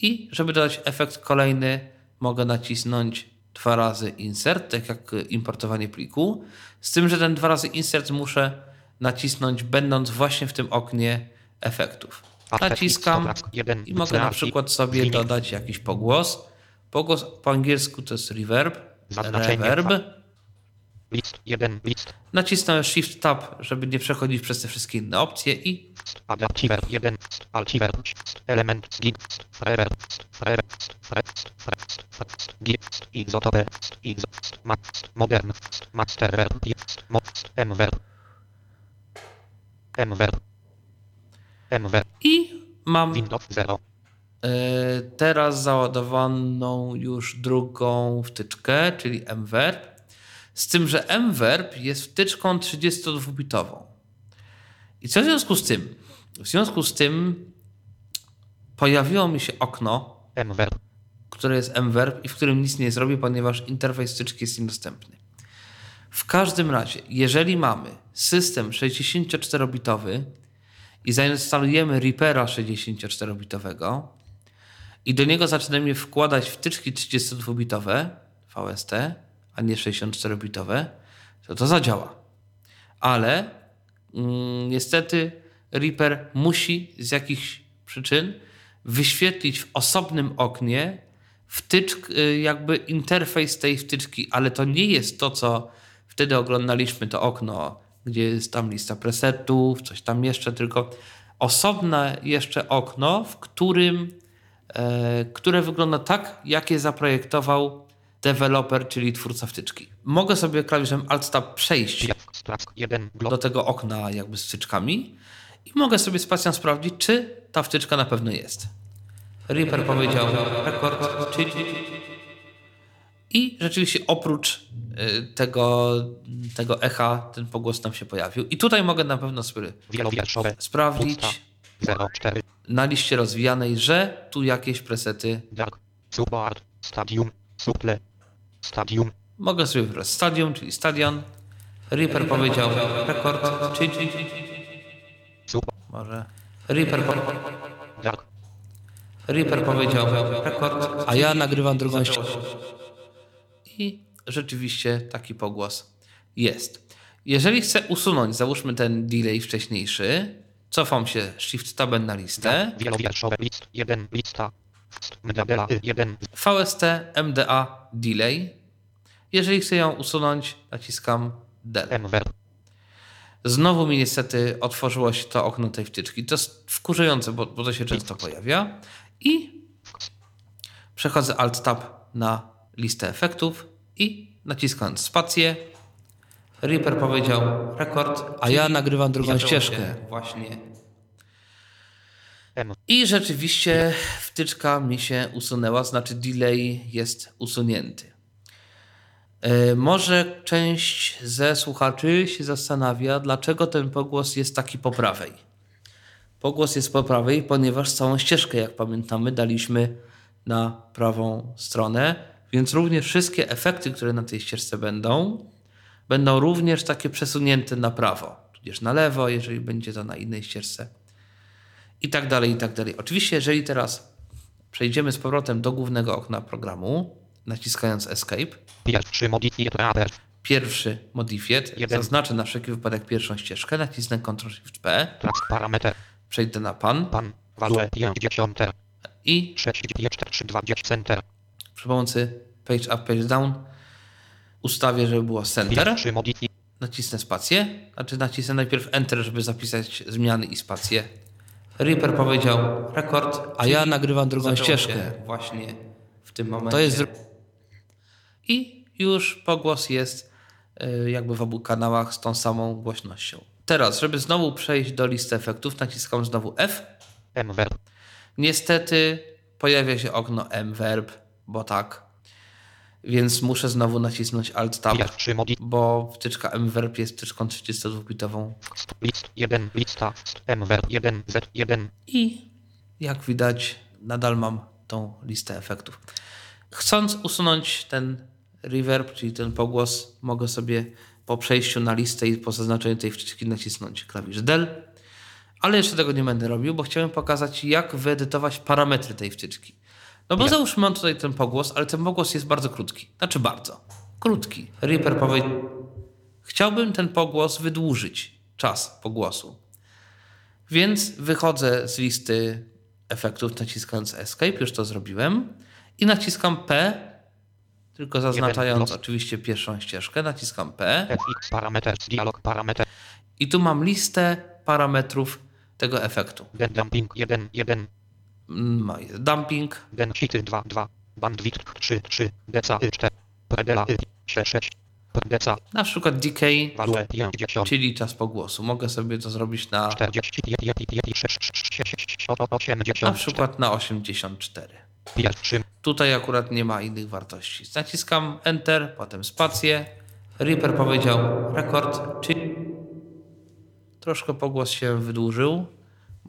I żeby dodać efekt kolejny, mogę nacisnąć dwa razy insert, tak jak importowanie pliku. Z tym, że ten dwa razy insert muszę nacisnąć, będąc właśnie w tym oknie efektów. Naciskam i mogę na przykład sobie dodać jakiś pogłos. Pogłos po angielsku to jest reverb. Reverb. List 1. List. Nacisnąłem Shift Tab, żeby nie przechodzić przez te wszystkie inne opcje i Adaptiver 1. Altiver. Element. Gig. Forever. Forever. Forever. Gig. Izotope. Izo. Modern. Master. Mver. Mver. Mver. i mam Windows 0. e, teraz załadowaną już drugą wtyczkę, czyli mverb. Z tym, że mverb jest wtyczką 32-bitową. I co w związku z tym? W związku z tym pojawiło mi się okno, Mver. które jest mverb i w którym nic nie zrobię, ponieważ interfejs wtyczki jest niedostępny. W każdym razie, jeżeli mamy system 64-bitowy i zainstalujemy Reapera 64-bitowego i do niego zaczynamy wkładać wtyczki 32-bitowe VST, a nie 64-bitowe, to to zadziała. Ale mm, niestety Reaper musi z jakichś przyczyn wyświetlić w osobnym oknie wtyczk, y, jakby interfejs tej wtyczki, ale to nie jest to, co wtedy oglądaliśmy, to okno, gdzie jest tam lista presetów, coś tam jeszcze, tylko osobne jeszcze okno, w którym, e, które wygląda tak, jak je zaprojektował deweloper, czyli twórca wtyczki. Mogę sobie klawiszem Alt-Tab przejść Splask 1. do tego okna jakby z wtyczkami i mogę sobie spacją sprawdzić, czy ta wtyczka na pewno jest. Reaper powiedział rekord, czyli... I rzeczywiście oprócz y, tego, tego echa ten pogłos nam się pojawił. I tutaj mogę na pewno sobie sprawdzić Pusta. 04. na liście rozwijanej, że tu jakieś presety Dark. Stadium. Suple. Stadium. Mogę sobie wybrać stadium, czyli stadion. Reaper powiedział rekord, czyli może Reaper, po... Dark. Reaper powiedział rekord, a ja nagrywam drugą ścieżkę. I rzeczywiście taki pogłos jest. Jeżeli chcę usunąć, załóżmy ten delay wcześniejszy, cofam się Shift Tabem na listę. Wielowierszowe. List 1. Lista. Mdabela 1. VST MDA delay. Jeżeli chcę ją usunąć, naciskam del. Znowu mi niestety otworzyło się to okno tej wtyczki. To jest wkurzające, bo, bo to się często pojawia. I przechodzę Alt-Tab na listę efektów i naciskając spację, Reaper powiedział rekord, a ja nagrywam drugą ścieżkę. Właśnie. I rzeczywiście wtyczka mi się usunęła, znaczy delay jest usunięty. E, Może część ze słuchaczy się zastanawia, dlaczego ten pogłos jest taki po prawej. Pogłos jest po prawej, ponieważ całą ścieżkę, jak pamiętamy, daliśmy na prawą stronę, więc również wszystkie efekty, które na tej ścieżce będą, będą również takie przesunięte na prawo, tudzież na lewo, jeżeli będzie to na innej ścieżce. I tak dalej, i tak dalej. Oczywiście, jeżeli teraz przejdziemy z powrotem do głównego okna programu, naciskając Escape, Pierwszy pierwszy modified, Jeden. zaznaczę na wszelki wypadek pierwszą ścieżkę, nacisnę Ctrl-Shift-P, Track parameter. przejdę na pan Pan. Value 50. i 6 4 20 center. przy pomocy Page Up, Page Down ustawię, żeby było Center, Pierwszy nacisnę spację, znaczy nacisnę najpierw Enter, żeby zapisać zmiany i spację. Reaper powiedział rekord, a ja nagrywam drugą ścieżkę. Właśnie w tym momencie. To jest... I już pogłos jest y, jakby w obu kanałach z tą samą głośnością. Teraz, żeby znowu przejść do listy efektów, naciskam znowu F. Mver. Niestety pojawia się okno mverb, bo tak. Więc muszę znowu nacisnąć Pierwszy modif. bo wtyczka MWRP jest wtyczką 32-bitową List 1. Lista. MWR 1. Z1. i jak widać nadal mam tą listę efektów. Chcąc usunąć ten reverb, czyli ten pogłos, mogę sobie po przejściu na listę i po zaznaczeniu tej wtyczki nacisnąć klawisz del, ale jeszcze tego nie będę robił, bo chciałem pokazać jak wyedytować parametry tej wtyczki. No bo załóżmy mam tutaj ten pogłos, ale ten pogłos jest bardzo krótki. Znaczy bardzo. Krótki. Reaper powie... Chciałbym ten pogłos wydłużyć. Czas pogłosu. Więc wychodzę z listy efektów naciskając Escape, już to zrobiłem. I naciskam P, tylko zaznaczając oczywiście pierwszą ścieżkę. Naciskam P FX parameter. Dialog parameter. i tu mam listę parametrów tego efektu. Dumping 1. 1. Mm, dumping, Den hity 2. 2. Bandwidth 3. 3. Deca y 4. Predela y 6. 6. Deca. na przykład decay, Value 50. czyli czas pogłosu. Mogę sobie to zrobić na 40. 80. na przykład na 84. Pierwszy. Tutaj akurat nie ma innych wartości. Naciskam Enter, potem spację. Reaper powiedział rekord, czyli troszkę pogłos się wydłużył.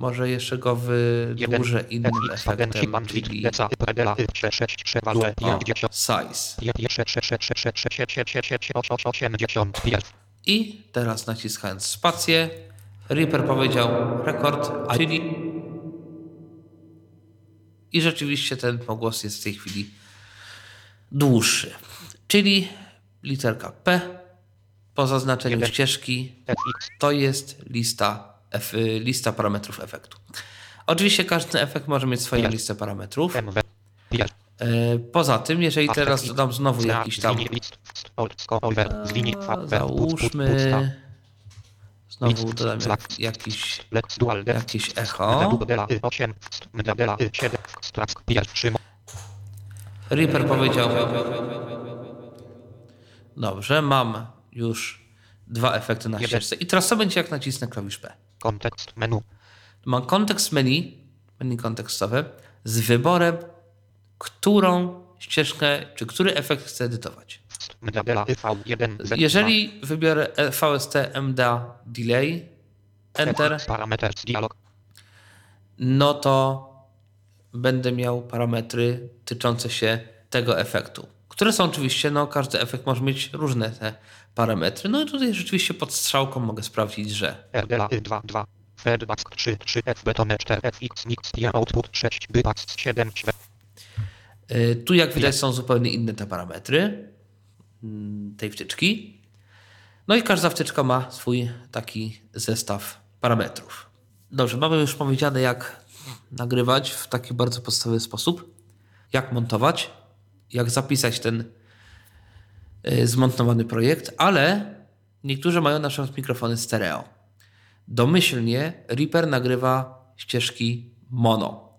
Może jeszcze go wydłużę innym efektem, bandwidth. czyli Deca y predela y 6. 6. 6. Value o, 50. size. 80. Pierwszy. I teraz naciskając spację, Reaper powiedział rekord, czyli i rzeczywiście ten pogłos jest w tej chwili dłuższy. Czyli literka P po zaznaczeniu ścieżki to jest lista, lista parametrów efektu. Oczywiście każdy efekt może mieć swoją listę parametrów. E, Poza tym, jeżeli teraz dodam znowu jakiś tam Załóżmy. Znowu dodam jak, jakiś, jakieś echo. Reaper powiedział. Dobrze, mam już dwa efekty na ścieżce. I teraz co będzie, jak nacisnę klawisz P? Kontekst menu. Mam kontekst menu, menu kontekstowe, z wyborem, którą ścieżkę, czy który efekt chcę edytować. Jeżeli wybiorę VST MDA Delay, Enter, no to będę miał parametry tyczące się tego efektu, które są oczywiście, no każdy efekt może mieć różne te parametry. No i tutaj rzeczywiście pod strzałką mogę sprawdzić, że RDLA 2 2. Feedback 3 3 F betone 4 FX mix i output 6 bypass 7 y, tu jak widać są zupełnie inne te parametry mm, tej wtyczki. No i każda wtyczka ma swój taki zestaw parametrów. Dobrze, mamy już powiedziane jak nagrywać w taki bardzo podstawowy sposób, jak montować, jak zapisać ten zmontowany projekt, ale niektórzy mają na przykład mikrofony stereo. Domyślnie Reaper nagrywa ścieżki mono.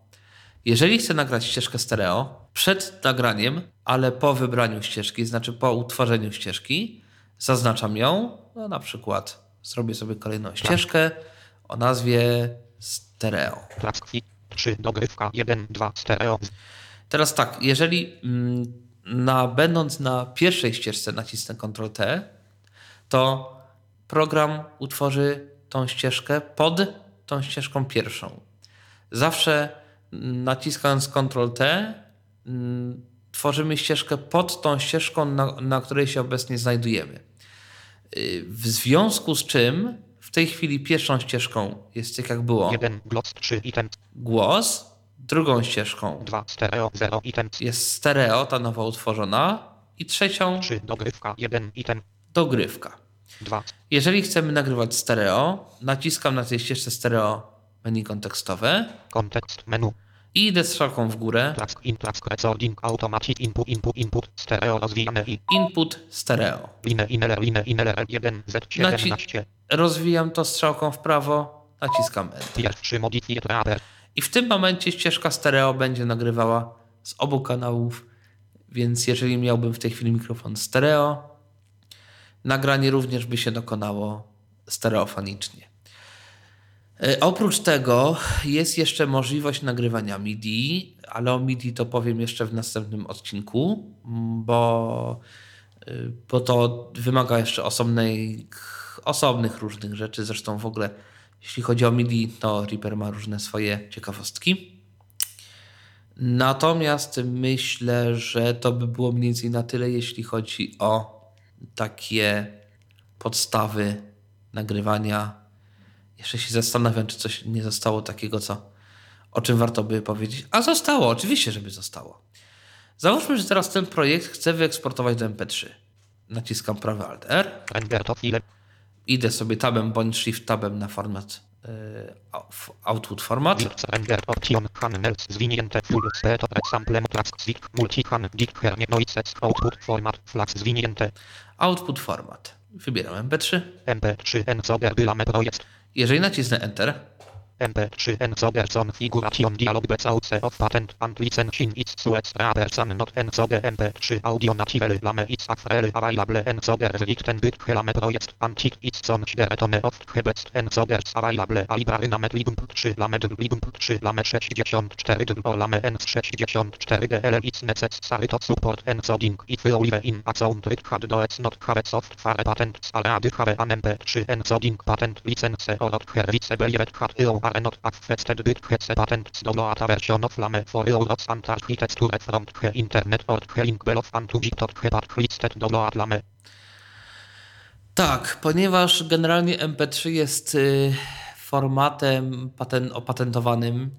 Jeżeli chcę nagrać ścieżkę stereo przed nagraniem, ale po wybraniu ścieżki, znaczy po utworzeniu ścieżki, zaznaczam ją, no na przykład zrobię sobie kolejną ścieżkę o nazwie stereo. Placki 3 dogrywka 1 2 stereo. Teraz tak, jeżeli mm, na, będąc na pierwszej ścieżce nacisnę Ctrl T, to program utworzy tą ścieżkę pod tą ścieżką pierwszą. Zawsze mm, naciskając Ctrl T mm, tworzymy ścieżkę pod tą ścieżką, na, na której się obecnie znajdujemy. Y, W związku z czym w tej chwili pierwszą ścieżką jest tak jak było 1 gloss 3 item głos, drugą ścieżką. 2 stereo 0 item. Jest stereo, ta nowa utworzona, i trzecią 3 dogrywka 1 item. dogrywka. 2 Jeżeli chcemy nagrywać stereo, naciskam na tej ścieżce stereo menu kontekstowe. Kontekst menu. I idę strzałką w górę. plack in plack recording automatic input input input stereo rozwijane i Input stereo. line line inele 1 z 17 Rozwijam to strzałką w prawo, naciskam Enter. pierwszy modifier I w tym momencie ścieżka stereo będzie nagrywała z obu kanałów, więc jeżeli miałbym w tej chwili mikrofon stereo, nagranie również by się dokonało stereofonicznie. E, Oprócz tego jest jeszcze możliwość nagrywania MIDI, ale o MIDI to powiem jeszcze w następnym odcinku, bo, y, bo to wymaga jeszcze osobnej, osobnych różnych rzeczy. Zresztą w ogóle, jeśli chodzi o MIDI, to Reaper ma różne swoje ciekawostki. Natomiast myślę, że to by było mniej więcej na tyle, jeśli chodzi o takie podstawy nagrywania. Jeszcze się zastanawiam, czy coś nie zostało takiego, co, o czym warto by powiedzieć. A zostało, oczywiście, żeby zostało. Załóżmy, że teraz ten projekt chcę wyeksportować do MP3. Naciskam prawy Alt R. idę sobie tabem bądź shift tabem na format y, w output format. Zwinięte full set noises output format flags zwinięte Output format. Wybieram MP3. mp3 encoder bylame projekt Jeżeli nacisnę Enter, mp3 encoder configuration dialog bezauce of patent and licensing its suets radersan not encoder mp3 audio native lame its afrele available encoder zwickten byt lame projekt antik its son deretone of hebest encoders available library name libum 3 lame libum 3 lame 64 o lame ens 64 dl its necessary to support encoding it will live in a sound it had do its not have software patent already have an mp3 encoding patent license or not have its believed had ill are not patents version of lame for from the internet or the link and to lame Tak, ponieważ generalnie MP3 jest y, formatem paten, opatentowanym,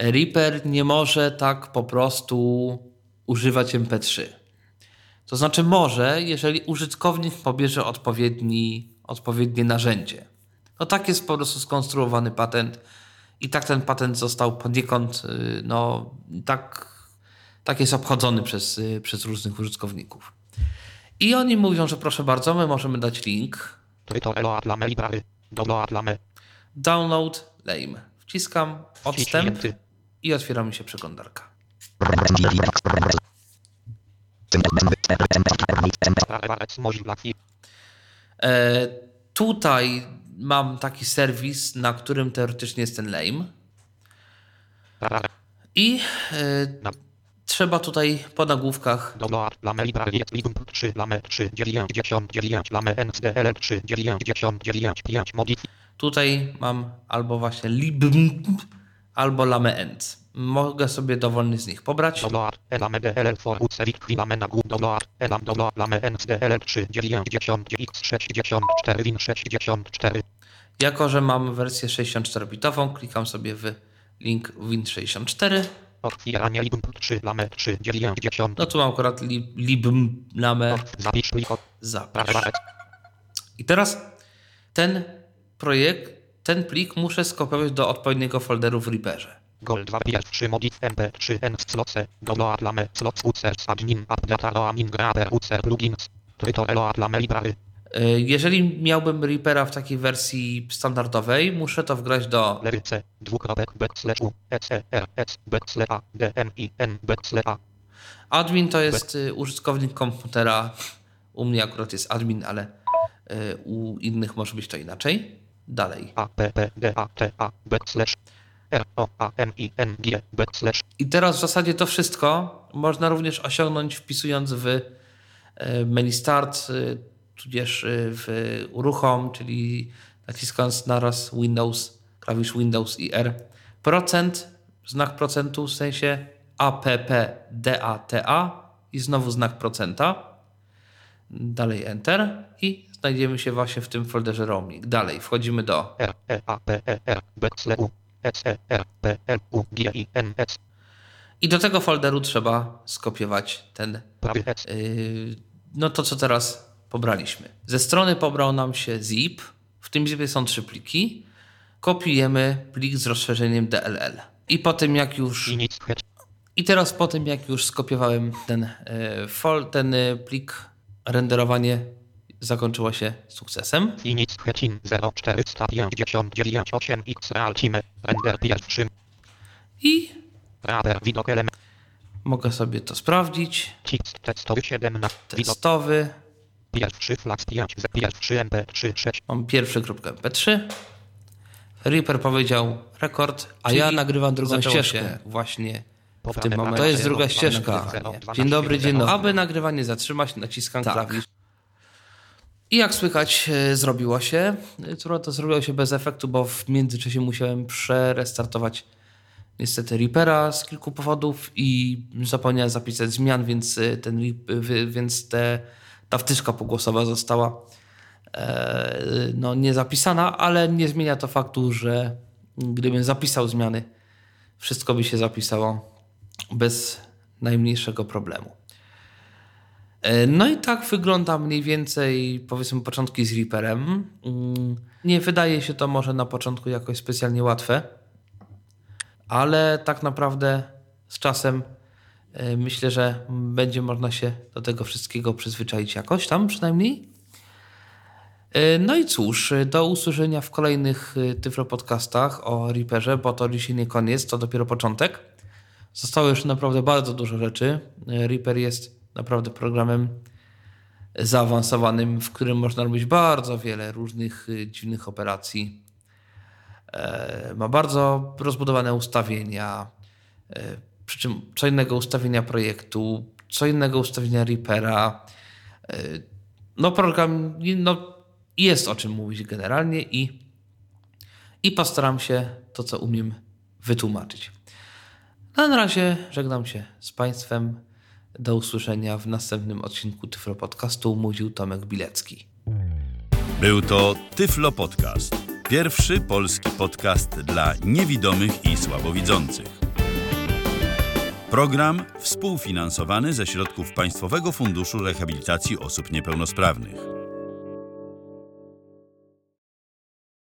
Reaper nie może tak po prostu używać MP3. To znaczy może, jeżeli użytkownik pobierze odpowiedni, odpowiednie narzędzie. No tak jest po prostu skonstruowany patent i tak ten patent został poniekąd, y, no tak, tak jest obchodzony przez, y, przez różnych użytkowników. I oni mówią, że proszę bardzo, my możemy dać link. Download lame. Wciskam odstęp i otwiera mi się przeglądarka. E, tutaj mam taki serwis, na którym teoretycznie jest ten lame. I e, trzeba tutaj po nagłówkach do not lame library jest libum 3 lame 3 99 lame ncdl 3 99 5 modif Tutaj mam albo właśnie libm, albo lame end. Mogę sobie dowolny z nich pobrać. do not lame dll for ucewik lame na gół do not elam do not lame ncdl 3 90 x 64 win 64 Jako, że mam wersję 64-bitową, klikam sobie w link Win64. otwieranie libum 3 lame 3 90 No tu mam akurat li, libm, lame, zapisz I teraz ten projekt, ten plik muszę skopiować do odpowiedniego folderu w Reaperze. Gold 2 pierwszy modif mp3 n sloce do load lame slots ucer admin app data roaming grader ucer plugins tryto eloat lame library Y, Jeżeli miałbym Reapera w takiej wersji standardowej, muszę to wgrać do leryce dwukropek backslash u ecer s backslash a dmi n backslash a admin to jest y, użytkownik komputera. U mnie akurat jest admin, ale y, u innych może być to inaczej. Dalej. a p p d a t a backslash r o a m i n g backslash I teraz w zasadzie to wszystko można również osiągnąć wpisując w e, menu start, e, tudzież e, w uruchom, czyli naciskając naraz Windows, klawisz Windows i R. Procent, znak procentu w sensie APPDATA i znowu znak procenta. Dalej Enter i znajdziemy się właśnie w tym folderze roaming. Dalej wchodzimy do r e a p e r backslash u s e r p l u g i n s i do tego folderu trzeba skopiować ten Yy, no to co teraz pobraliśmy. Ze strony pobrał nam się zip. W tym zipie są trzy pliki. Kopiujemy plik z rozszerzeniem DLL. I po tym jak już i teraz po tym jak już skopiowałem ten, yy, fol, ten yy, plik, renderowanie zakończyło się sukcesem. i nic hetin 0459 8 x realtime render pierwszym I rader widok element mogę sobie to sprawdzić. tekst tekstowy 17 widok Testowy. pierwszy flags 5 z pierwszy mp3 6 Mam pierwszy kropkę mp3. Reaper powiedział rekord, a Czyli ja nagrywam drugą ścieżkę właśnie w tym momencie. To jest druga ścieżka. Dzień dobry, dzień dobry. Aby nagrywanie zatrzymać, naciskam Tak. klawisz. I jak słychać, e, zrobiło się. E, Trudno to zrobiło się bez efektu, bo w międzyczasie musiałem przerestartować niestety Reapera z kilku powodów i zapomniałem zapisać zmian, więc, e, ten, wy- więc te, ta wtyczka pogłosowa została e, no, nie zapisana, ale nie zmienia to faktu, że gdybym zapisał zmiany, wszystko by się zapisało bez najmniejszego problemu. E, No i tak wygląda mniej więcej, powiedzmy, początki z Reaperem. Mm, Nie wydaje się to może na początku jakoś specjalnie łatwe, ale tak naprawdę z czasem e, myślę, że będzie można się do tego wszystkiego przyzwyczaić jakoś tam przynajmniej. E, No i cóż, do usłyszenia w kolejnych Tyflo podcastach o Reaperze, bo to dzisiaj nie koniec, to dopiero początek. Zostało już naprawdę bardzo dużo rzeczy. Reaper jest naprawdę programem zaawansowanym, w którym można robić bardzo wiele różnych y, dziwnych operacji. E, Ma bardzo rozbudowane ustawienia, e, przy czym co innego ustawienia projektu, co innego ustawienia Reapera. E, No program no, jest o czym mówić generalnie i, i postaram się to, co umiem, wytłumaczyć. A na razie żegnam się z Państwem. Do usłyszenia w następnym odcinku Tyflo Podcastu. Mówił Tomek Bilecki. Był to Tyflo Podcast. Pierwszy polski podcast dla niewidomych i słabowidzących. Program współfinansowany ze środków Państwowego Funduszu Rehabilitacji Osób Niepełnosprawnych.